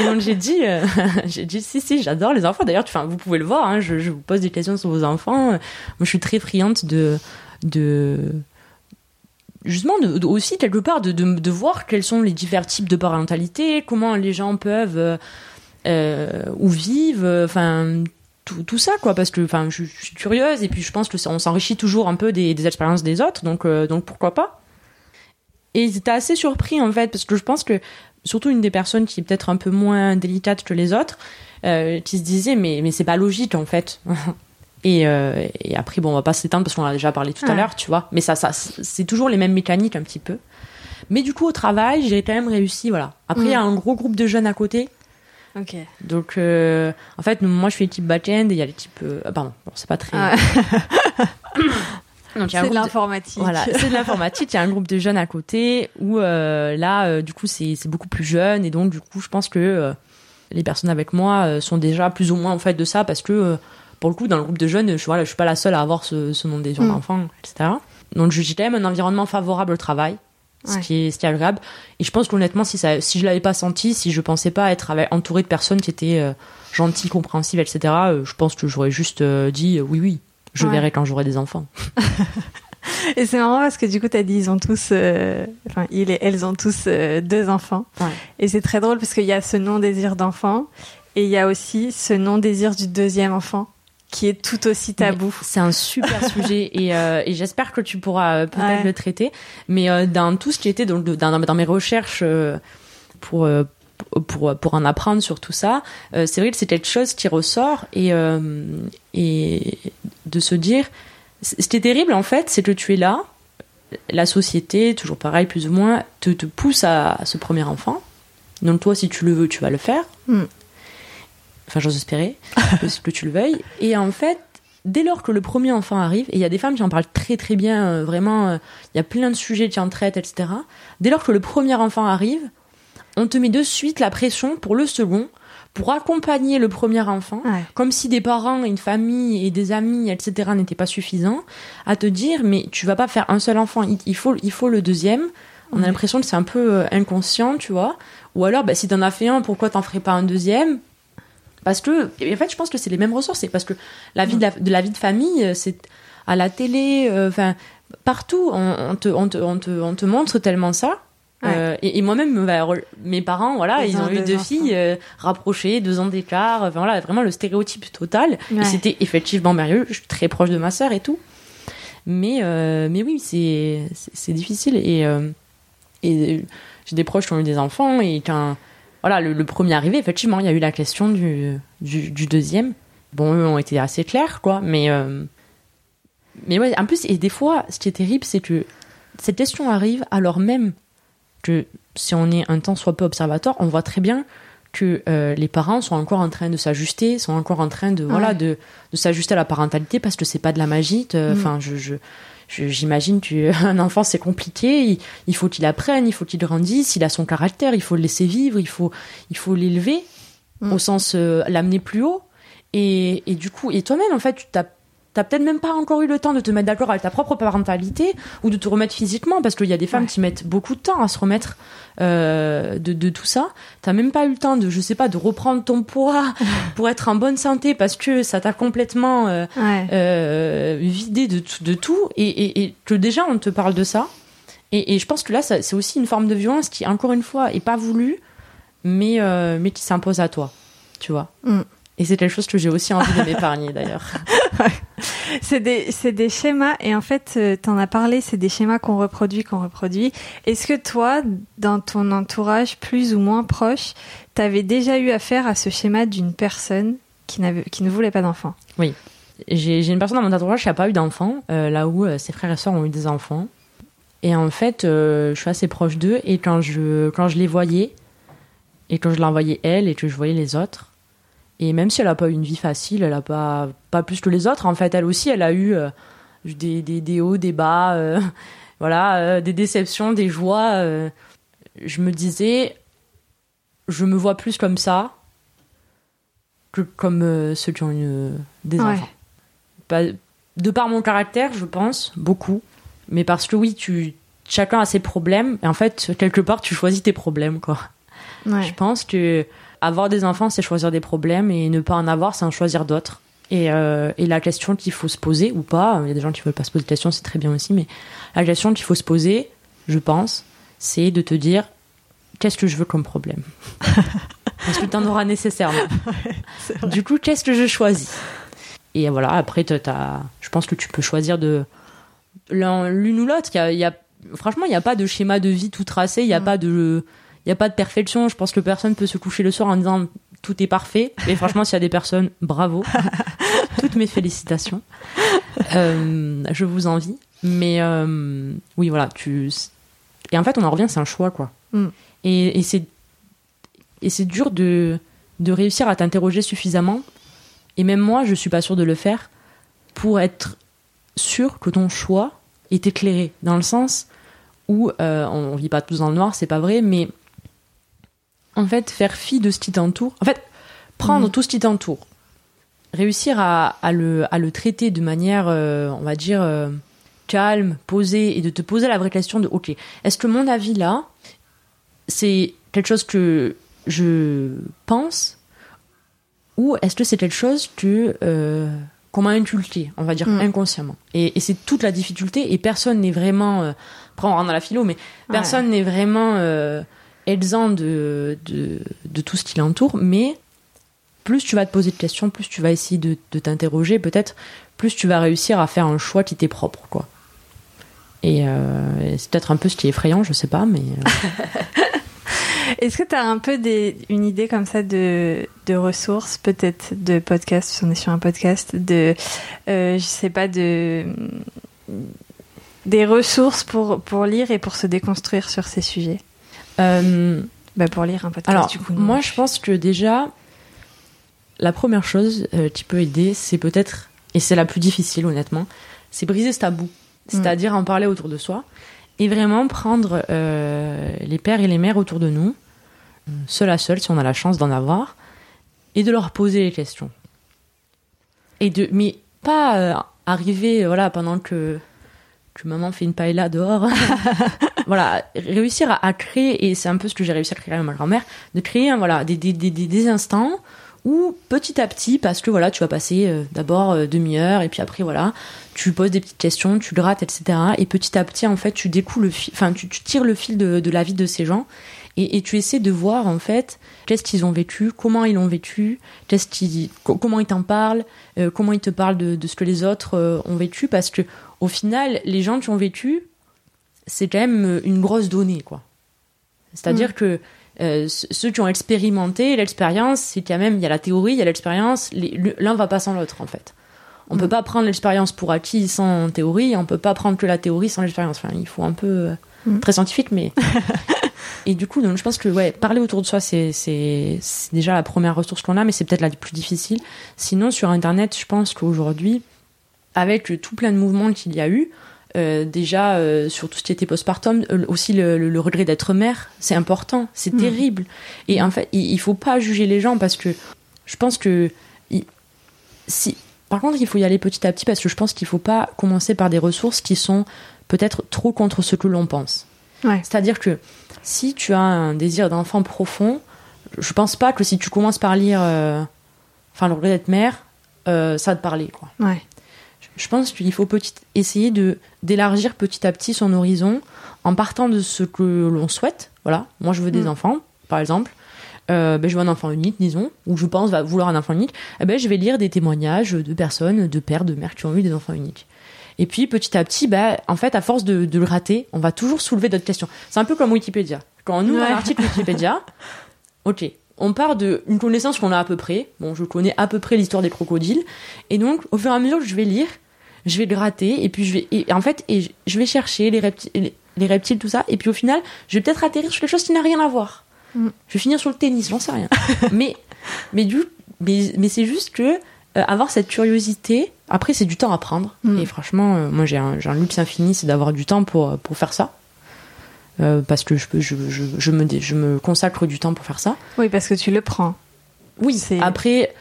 et donc j'ai dit, euh, j'ai dit si si, j'adore les enfants. D'ailleurs, vous pouvez le voir. hein, je, je vous pose des questions sur vos enfants. Moi, je suis très friande de de justement de, de- aussi quelque part de, de, voir quels sont les divers types de parentalité, comment les gens peuvent euh, euh, ou vivent, enfin tout, tout ça quoi, parce que enfin je, je suis curieuse et puis je pense que ça- on s'enrichit toujours un peu des, des expériences des autres, donc donc pourquoi pas. Et j'étais assez surpris en fait parce que je pense que surtout une des personnes qui est peut-être un peu moins délicate que les autres, euh, qui se disait mais mais c'est pas logique en fait. Et, euh, et après, bon, on va pas s'étendre parce qu'on en a déjà parlé tout à l'heure, tu vois. Mais ça, ça, c'est toujours les mêmes mécaniques un petit peu. Mais du coup, au travail, j'ai quand même réussi, voilà. Après, il y a un gros groupe de jeunes à côté. Ok. Donc, euh, en fait, moi, je fais l'équipe back-end et il y a l'équipe. Ah, pardon, bon, c'est pas très. Ah, Donc, il y a un c'est de l'informatique. Voilà, c'est de l'informatique. Il y a un groupe de jeunes à côté où euh, là, euh, du coup, c'est beaucoup plus jeune et donc du coup, je pense que euh, les personnes avec moi sont déjà plus ou moins en fait de ça parce que pour le coup, dans le groupe de jeunes, je voilà, je suis pas la seule à avoir ce, ce nom des Mm. d'enfants, etc. Donc, j'ai quand même un environnement favorable au travail. Ce, qui est, ce qui est agréable. Et je pense qu'honnêtement, si, ça, si je l'avais pas senti, si je pensais pas être avec, entourée de personnes qui étaient gentilles, compréhensives, etc., je pense que j'aurais juste dit oui, oui, je Ouais. verrai quand j'aurai des enfants. Et c'est marrant parce que du coup, t'as dit ils ont tous, euh, enfin, il et elles ont tous euh, deux enfants. Ouais. Et c'est très drôle parce qu'il y a ce non-désir d'enfant et il y a aussi ce non-désir du deuxième enfant qui est tout aussi tabou. C'est un super sujet et, euh, et j'espère que tu pourras peut-être Ouais. le traiter. Mais dans tout ce qui était donc, dans, dans mes recherches pour, pour, pour en apprendre sur tout ça, euh, c'est vrai que c'est quelque chose qui ressort et, euh, et de se dire, ce qui est terrible en fait, c'est que tu es là, la société, toujours pareil plus ou moins, te, te pousse à, à ce premier enfant. Donc toi, si tu le veux, tu vas le faire. Mm. Enfin, j'ose espérer que, tu le veuilles. Et en fait, dès lors que le premier enfant arrive, et il y a des femmes qui en parlent très très bien, euh, vraiment, euh, il y a plein de sujets qui en traitent, etc. Dès lors que le premier enfant arrive, on te met de suite la pression pour le second, pour accompagner le premier enfant, Ouais. comme si des parents, une famille et des amis, etc. n'étaient pas suffisants, à te dire, mais tu vas pas faire un seul enfant, il, faut, il faut le deuxième. On a l'impression que c'est un peu euh, inconscient, tu vois. Ou alors, bah, si t'en as fait un, pourquoi t'en ferais pas un deuxième? Parce que, en fait, je pense que c'est les mêmes ressources. C'est parce que la vie de la, de la vie de famille, euh, c'est à la télé, euh, enfin, partout, on, on te, on, te, on, te, on te montre tellement ça. Ouais. Euh, et, et moi-même, bah, mes parents, voilà, Ils ils ont ont eu deux enfants. filles euh, rapprochées, deux ans d'écart. Enfin, voilà, vraiment le stéréotype total. Ouais. Et c'était effectivement merveilleux. Je suis très proche de ma sœur et tout. Mais, euh, mais oui, c'est difficile. Et, euh, et j'ai des proches qui ont eu des enfants. Et quand voilà, le, le premier arrivé, effectivement, il y a eu la question du, du, du deuxième. Bon, eux ont été assez clairs, quoi. Mais, euh, mais ouais, en plus, et des fois, ce qui est terrible, c'est que cette question arrive alors même que si on est un temps soit peu observateur, on voit très bien que euh, les parents sont encore en train de s'ajuster, sont encore en train de voilà de, de s'ajuster à la parentalité parce que c'est pas de la magie. Mm. Enfin, je, je j'imagine qu'un enfant c'est compliqué, il, il faut qu'il apprenne, il faut qu'il grandisse, il a son caractère, il faut le laisser vivre, il faut il faut l'élever Mm. au sens euh, l'amener plus haut. Et, et du coup, et toi-même en fait, tu t'as T'as peut-être même pas encore eu le temps de te mettre d'accord avec ta propre parentalité ou de te remettre physiquement parce qu'il y a des femmes Ouais. qui mettent beaucoup de temps à se remettre euh, de, de tout ça. T'as même pas eu le temps de, je sais pas, de reprendre ton poids pour être en bonne santé parce que ça t'a complètement euh, Ouais. euh, vidé de, tout- de tout et, et, et que déjà on te parle de ça. Et, et je pense que là, c'est aussi une forme de violence qui, encore une fois, est pas voulue, mais, mais qui s'impose à toi, tu vois. Mm. Et c'est quelque chose que j'ai aussi envie de m'épargner d'ailleurs. C'est des, schémas, et en fait, euh, t'en as parlé, c'est des schémas qu'on reproduit, qu'on reproduit. Est-ce que toi, dans ton entourage plus ou moins proche, t'avais déjà eu affaire à ce schéma d'une personne qui, n'avait, qui ne voulait pas d'enfant? J'ai j'ai une personne dans mon entourage qui n'a pas eu d'enfant, euh, là où euh, ses frères et sœurs ont eu des enfants. Et en fait, je suis assez proche d'eux, et quand je, quand je les voyais, et quand je la voyais elle, et que je voyais les autres, et même si elle n'a pas eu une vie facile, elle a pas, pas plus que les autres, en fait, elle aussi, elle a eu euh, des, des, des hauts, des bas, euh, voilà, euh, des déceptions, des joies. je me disais, je me vois plus comme ça que comme ceux qui ont eu des Ouais. enfants. Pas- de par mon caractère, je pense, beaucoup. Mais parce que oui, tu, chacun a ses problèmes. Et en fait, quelque part, tu choisis tes problèmes, quoi. Ouais. Je pense que avoir des enfants, c'est choisir des problèmes. Et ne pas en avoir, c'est en choisir d'autres. Et, euh, et la question qu'il faut se poser, ou pas, il y a des gens qui ne veulent pas se poser de questions, c'est très bien aussi. Mais la question qu'il faut se poser, je pense, c'est de te dire qu'est-ce que je veux comme problème? Parce que tu en auras nécessairement. Du coup, qu'est-ce que je choisis? Et voilà, après, je pense que tu peux choisir de l'un- l'une ou l'autre. Y a, y a- franchement, il n'y a pas de schéma de vie tout tracé, il n'y a, Mm. pas de- il y a pas de perfection. Je pense que personne peut se coucher le soir en disant tout est parfait. Et franchement, s'il y a des personnes, bravo. Toutes mes félicitations. Euh, je vous envie. Mais euh, oui, voilà, tu. Et en fait, on en revient, c'est un choix, quoi. Mm. Et, et c'est et c'est dur de de réussir à t'interroger suffisamment. Et même moi, je suis pas sûre de le faire pour être sûr que ton choix est éclairé, dans le sens où euh, on vit pas tous dans le noir, c'est pas vrai, mais en fait, faire fi de ce qui t'entoure, en fait, prendre Mhm. tout ce qui t'entoure, réussir à, à le, à le traiter de manière, euh, on va dire, euh, calme, posée, et de te poser la vraie question de, ok, est-ce que mon avis là, c'est quelque chose que je pense, ou est-ce que c'est quelque chose que euh, qu'on m'a inculqué, on va dire Mm. inconsciemment. Et, et c'est toute la difficulté, et personne n'est vraiment, euh, après on rentre dans la philo, mais personne n'est vraiment euh, exempt de, de, tout ce qui l'entoure, mais plus tu vas te poser de questions, plus tu vas essayer de, de t'interroger, peut-être, plus tu vas réussir à faire un choix qui t'est propre, quoi. Et, euh, c'est peut-être un peu ce qui est effrayant, je sais pas, mais euh, Est-ce que tu as un peu des, une idée comme ça de, de ressources, peut-être de podcast, si on est sur un podcast, de, euh, je sais pas, de des ressources pour, pour lire et pour se déconstruire sur ces sujets? Euh, bah Pour lire un podcast, Alors, du coup. moi, je pense que déjà, la première chose euh, qui peut aider, c'est peut-être, et c'est la plus difficile, honnêtement, c'est briser ce tabou. C'est-à-dire en parler autour de soi et vraiment prendre euh, les pères et les mères autour de nous, seul à seul, si on a la chance d'en avoir, et de leur poser les questions. Et de, mais pas arriver, voilà, pendant que, que maman fait une paella dehors. voilà, réussir à, créer, et c'est un peu ce que j'ai réussi à créer avec ma grand-mère, de créer un, voilà, des, des, des, des- instants où petit à petit, parce que voilà, tu vas passer euh, d'abord euh, demi-heure, et puis après voilà, tu poses des petites questions, tu grattes, etc. Et petit à petit, en fait, tu découles le fil, enfin, tu, tu tires le fil de, de la vie de ces gens, et, tu essaies de voir en fait qu'est-ce qu'ils ont vécu, comment ils l'ont vécu, qu'est-ce co- comment ils t'en parlent, euh, comment ils te parlent de, de ce que les autres ont vécu, parce que au final, les gens qui ont vécu, c'est quand même euh, une grosse donnée, quoi. C'est-à-dire que euh, ceux qui ont expérimenté l'expérience, c'est quand même, il y a la théorie, il y a l'expérience, l'un va pas sans l'autre, en fait. On peut pas prendre l'expérience pour acquis sans théorie, on peut pas prendre que la théorie sans l'expérience. Enfin, il faut un peu euh, Mm. très scientifique, mais et du coup, donc je pense que ouais, parler autour de soi, c'est déjà la première ressource qu'on a, mais c'est peut-être la plus difficile. Sinon, sur Internet, je pense qu'aujourd'hui, avec tout plein de mouvements qu'il y a eu, euh, déjà euh, sur tout ce qui était postpartum, euh, aussi le, le- le regret d'être mère, c'est important, c'est Mm. terrible. Et en fait, il, il faut pas juger les gens parce que je pense que il- si, par contre, il faut y aller petit à petit parce que je pense qu'il faut pas commencer par des ressources qui sont peut-être trop contre ce que l'on pense. Ouais. C'est-à-dire que si tu as un désir d'enfant profond, je pense pas que si tu commences par lire, euh, enfin le regret d'être mère, ça va te parler quoi. Ouais. Je pense qu'il faut petit, essayer de d'élargir petit à petit son horizon en partant de ce que l'on souhaite. Voilà, moi je veux des Mm. enfants, par exemple. Euh, ben, je veux un enfant unique, disons, ou je pense va vouloir un enfant unique. Eh ben, je vais lire des témoignages de personnes, de pères, de mères qui ont eu des enfants uniques. Et puis petit à petit, ben, en fait, à force de, de le rater, on va toujours soulever d'autres questions. C'est un peu comme Wikipédia. Quand on ouvre Ouais. un article Wikipédia, ok, on part d'une connaissance qu'on a à peu près. Bon, je connais à peu près l'histoire des crocodiles. Et donc, au fur et à mesure que je vais lire, je vais gratter, et puis je vais, et en fait, et je- vais chercher les reptiles, les, les reptiles, tout ça, et puis au final, je vais peut-être atterrir sur quelque chose qui n'a rien à voir. Mm. Je vais finir sur le tennis, j'en sais rien. mais, mais du, mais, mais c'est juste que euh, avoir cette curiosité, après, c'est du temps à prendre. Mm. Et franchement, euh, moi, j'ai un, un luxe infini, c'est d'avoir du temps pour, pour faire ça. Euh, parce que je, peux, je, je, je, me, je me consacre du temps pour faire ça. Oui, parce que tu le prends. Oui, C'est- après,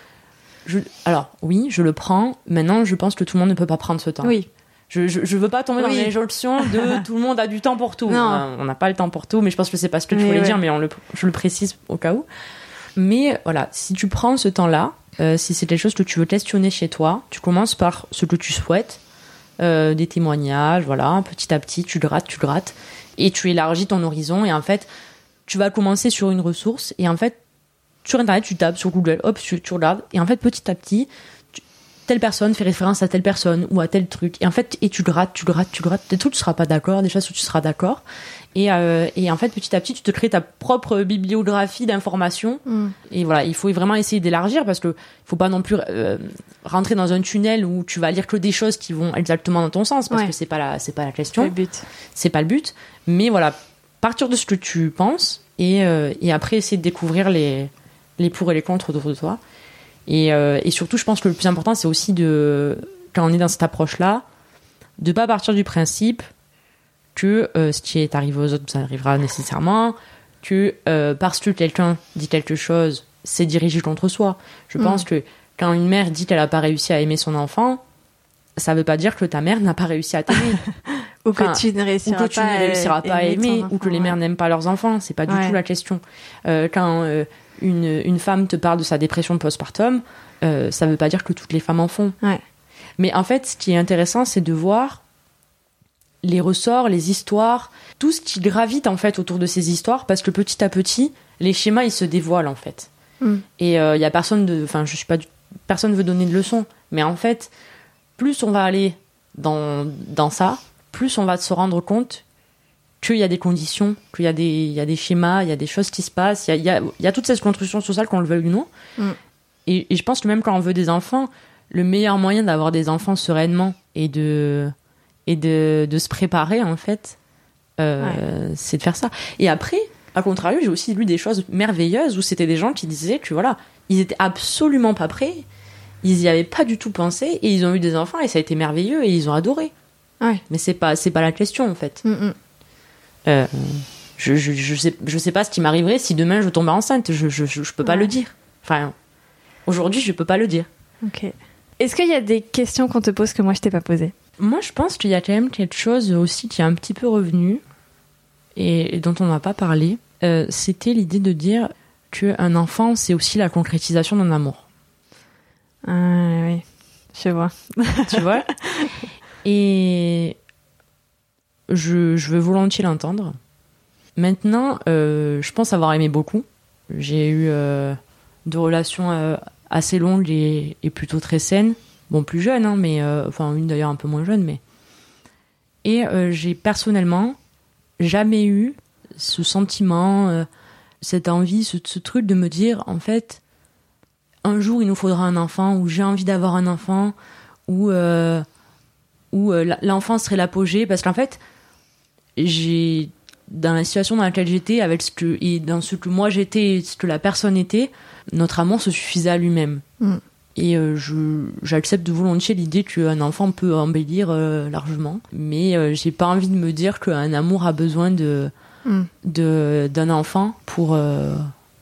je, alors oui, je le prends. Maintenant, je pense que tout le monde ne peut pas prendre ce temps. Oui. Je, je, je veux pas tomber dans Oui. l'injonction de tout le monde a du temps pour tout. Non. On n'a pas le temps pour tout, mais je pense que c'est pas ce que tu voulais ouais. dire, mais on le, je le précise au cas où. Mais voilà, si tu prends ce temps-là, euh, si c'est quelque chose que tu veux questionner chez toi, tu commences par ce que tu souhaites, euh, des témoignages, voilà, petit à petit, tu grattes, tu grattes, et tu élargis ton horizon, et en fait, tu vas commencer sur une ressource, et en fait, sur Internet, tu tapes sur Google, hop, tu, tu regardes, et en fait, petit à petit, tu- telle personne fait référence à telle personne ou à tel truc, et en fait, et tu grattes, tu grattes, tu grattes, des trucs, tu seras pas d'accord, des choses où tu seras d'accord, et, euh, et en fait, petit à petit, tu te crées ta propre bibliographie d'informations, Mm. et voilà, il faut vraiment essayer d'élargir parce que faut pas non plus euh, rentrer dans un tunnel où tu vas lire que des choses qui vont exactement dans ton sens parce Ouais. que c'est pas la c'est pas la C'est question, le but. c'est pas le but. Mais voilà, partir de ce que tu penses et, euh, et après essayer de découvrir les les pour et les contre autour de toi. Et, euh, et surtout, je pense que le plus important, c'est aussi de quand on est dans cette approche-là, de pas partir du principe que euh, ce qui est arrivé aux autres, ça arrivera nécessairement, que euh, parce que quelqu'un dit quelque chose, c'est dirigé contre soi. Je Mm. pense que quand une mère dit qu'elle n'a pas réussi à aimer son enfant, ça veut pas dire que ta mère n'a pas réussi à t'aimer, Ou que Enfin, tu ne ou réussiras que tu pas, ne réussiras pas à aimer, ou que les mères ouais. n'aiment pas leurs enfants. C'est pas du Ouais. tout la question. Euh, quand euh, une, une femme te parle de sa dépression postpartum, euh, ça veut pas dire que toutes les femmes en font. Ouais. Mais en fait, ce qui est intéressant, c'est de voir les ressorts, les histoires, tout ce qui gravite en fait autour de ces histoires, parce que petit à petit, les schémas ils se dévoilent en fait. Mm. Et il y a personne de, enfin, je suis pas, du- personne veut donner de leçons, mais en fait, plus on va aller dans dans ça, plus on va se rendre compte qu'il y a des conditions, qu'il y a des, il y a des schémas, il y a des choses qui se passent, il y a, il y a, il y a toute cette construction sociale qu'on le veuille ou non. Mm. Et, et je pense que même quand on veut des enfants, le meilleur moyen d'avoir des enfants sereinement et de, et de, de se préparer, en fait, euh, c'est de faire ça. Et après, à contrario, j'ai aussi lu des choses merveilleuses où c'était des gens qui disaient que voilà, ils étaient absolument pas prêts, ils y avaient pas du tout pensé et ils ont eu des enfants et ça a été merveilleux et ils ont adoré. Ouais. Mais c'est pas, c'est pas la question en fait. Mm, mm. Euh, je, je, je, sais, je sais pas ce qui m'arriverait si demain je tombais enceinte. Je, je, je, peux pas Ouais. le dire. Enfin, aujourd'hui, je peux pas le dire. Ok. Est-ce qu'il y a des questions qu'on te pose que moi je t'ai pas posées? Moi, je pense qu'il y a quand même quelque chose aussi qui est un petit peu revenu et, et dont on n'a pas parlé. Euh, C'était l'idée de dire qu'un enfant, c'est aussi la concrétisation d'un amour. Ah oui, je vois. Tu vois? Et je, veux volontiers l'entendre. Maintenant, euh, je pense avoir aimé beaucoup. J'ai eu euh, deux relations euh, assez longues et, plutôt très saines. Bon, plus jeune, hein, mais enfin une d'ailleurs un peu moins jeune, mais et j'ai personnellement jamais eu ce sentiment, cette envie, ce, ce truc de me dire en fait un jour il nous faudra un enfant ou j'ai envie d'avoir un enfant euh, la- l'enfant serait l'apogée. Parce qu'en fait, j'ai dans la situation dans laquelle j'étais, avec ce que et dans ce que moi j'étais, et ce que la personne était, notre amour se suffisait à lui-même. Mm. Et euh, je j'accepte volontiers l'idée qu'un enfant peut embellir euh, largement, mais euh, j'ai pas envie de me dire qu'un amour a besoin de Mm. d'un enfant pour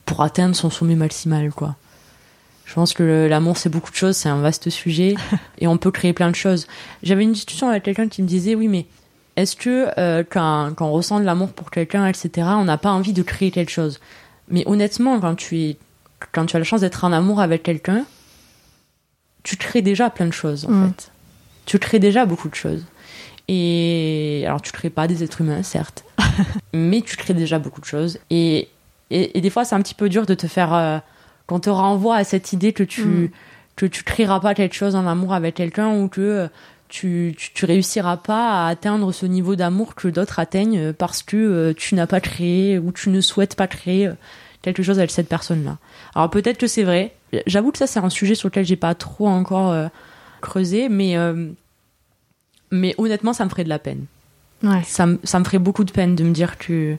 pour atteindre son sommet maximal quoi. Je pense que l'amour c'est beaucoup de choses, c'est un vaste sujet et on peut créer plein de choses. J'avais une discussion avec quelqu'un qui me disait oui mais est-ce que euh, quand, quand on ressent de l'amour pour quelqu'un etc on n'a pas envie de créer quelque chose? Mais honnêtement quand tu es quand tu as la chance d'être en amour avec quelqu'un tu crées déjà plein de choses en Mm. fait. Tu crées déjà beaucoup de choses. Et alors tu crées pas des êtres humains certes, mais tu crées déjà beaucoup de choses. Et, et, et des fois c'est un petit peu dur de te faire euh, qu'on te renvoie à cette idée que tu Mm. que tu créeras pas quelque chose en amour avec quelqu'un ou que euh, tu, tu, tu réussiras pas à atteindre ce niveau d'amour que d'autres atteignent euh, parce que euh, tu n'as pas créé ou tu ne souhaites pas créer euh, quelque chose avec cette personne-là. Alors peut-être que c'est vrai. J'avoue que ça c'est un sujet sur lequel j'ai pas trop encore euh, creusé, mais mais honnêtement ça me ferait de la peine. Ouais. Ça, me- ça me ferait beaucoup de peine de me dire que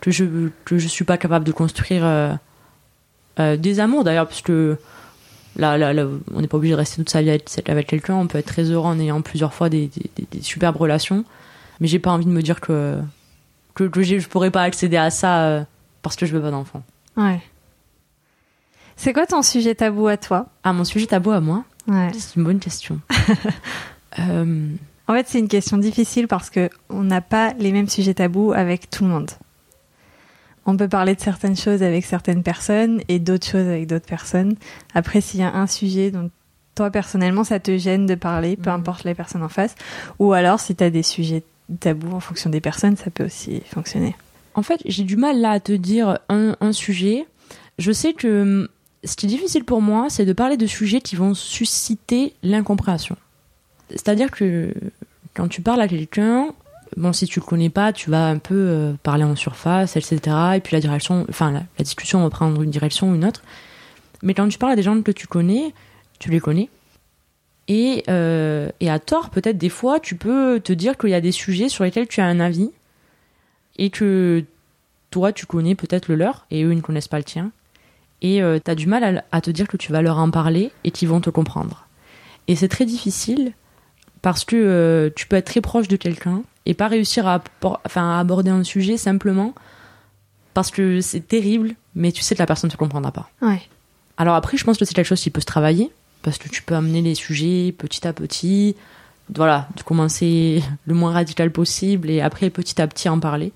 que je que je suis pas capable de construire des amours d'ailleurs parce que là, là, là, on n'est pas obligé de rester toute sa vie avec, avec quelqu'un on peut être très heureux en ayant plusieurs fois des, des, superbes relations mais j'ai pas envie de me dire que que, je pourrais pas accéder à ça euh, parce que je veux pas d'enfant Ouais. C'est quoi ton sujet tabou à toi? Ah mon sujet tabou à moi? Ouais. c'est une bonne question Euh, En fait, c'est une question difficile parce que on n'a pas les mêmes sujets tabous avec tout le monde. On peut parler de certaines choses avec certaines personnes et d'autres choses avec d'autres personnes. Après, s'il y a un sujet dont toi personnellement ça te gêne de parler, peu Mhm. importe les personnes en face, ou alors si tu as des sujets tabous en fonction des personnes, ça peut aussi fonctionner. En fait, j'ai du mal là à te dire un, un sujet. Je sais que hum, ce qui est difficile pour moi, c'est de parler de sujets qui vont susciter l'incompréhension. C'est-à-dire que quand tu parles à quelqu'un, bon, si tu le connais pas, tu vas un peu euh, parler en surface, etc. Et puis la direction, enfin, la, discussion va prendre une direction ou une autre. Mais quand tu parles à des gens que tu connais, tu les connais. Et, euh, et à tort, peut-être des fois, tu peux te dire qu'il y a des sujets sur lesquels tu as un avis et que toi tu connais peut-être le leur et eux ils ne connaissent pas le tien et euh, t'as du mal à, à te dire que tu vas leur en parler et qu'ils vont te comprendre et c'est très difficile parce que euh, tu peux être très proche de quelqu'un et pas réussir à, appor- enfin, à aborder un sujet simplement parce que c'est terrible mais tu sais que la personne ne te comprendra pas Ouais. alors après, je pense que c'est quelque chose qui peut se travailler, parce que tu peux amener les sujets petit à petit, voilà, de commencer le moins radical possible, et après petit à petit en parler.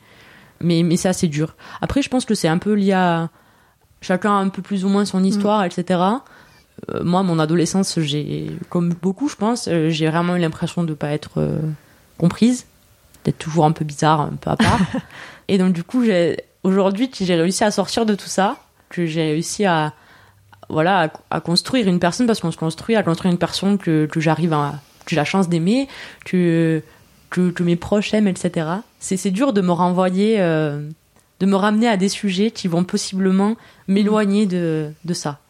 Mais, mais c'est assez dur. Après, je pense que c'est un peu lié à chacun a un peu plus ou moins son histoire, etc. Euh, moi, mon adolescence, j'ai, comme beaucoup, je pense, euh, j'ai vraiment eu l'impression de pas être euh, comprise, d'être toujours un peu bizarre, un peu à part. et donc, du coup, aujourd'hui, j'ai réussi à sortir de tout ça, que j'ai réussi à, voilà, à, à construire une personne parce qu'on se construit, à construire une personne que, que j'arrive à, que j'ai la chance d'aimer, que, que, que mes proches aiment, etc. C'est, c'est dur de me renvoyer, euh, de me ramener à des sujets qui vont possiblement m'éloigner de, de ça.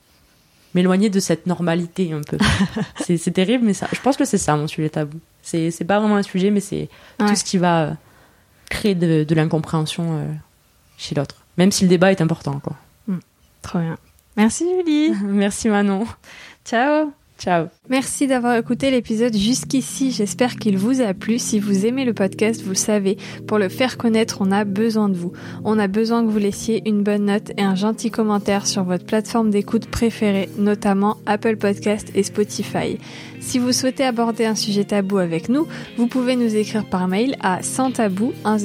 M'éloigner de cette normalité un peu. c'est, terrible, mais ça, je pense que c'est ça mon sujet tabou. C'est, c'est pas vraiment un sujet, mais c'est Ouais. tout ce qui va euh, créer de, de l'incompréhension euh, chez l'autre. Même si le débat est important, quoi. Trop bien. Merci Julie. Merci Manon. Ciao. Ciao. Merci d'avoir écouté l'épisode jusqu'ici. J'espère qu'il vous a plu. Si vous aimez le podcast, vous le savez, pour le faire connaître, on a besoin de vous. On a besoin que vous laissiez une bonne note et un gentil commentaire sur votre plateforme d'écoute préférée, notamment Apple Podcast et Spotify. Si vous souhaitez aborder un sujet tabou avec nous, vous pouvez nous écrire par mail à sans tabou 100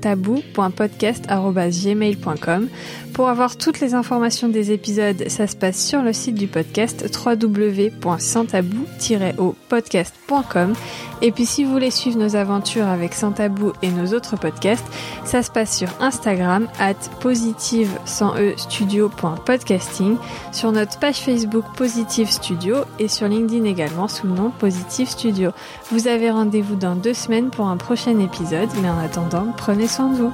tabou.podcast@gmail.com. Pour avoir toutes les informations des épisodes, ça se passe sur le site du podcast www.santabou-au-podcast.com. Et puis si vous voulez suivre nos aventures avec Sans Tabou et nos autres podcasts, ça se passe sur Instagram at positive e sur notre page Facebook Positive Studio et sur LinkedIn sous le nom Positive Studio. Vous avez rendez-vous dans deux semaines pour un prochain épisode, mais en attendant, prenez soin de vous.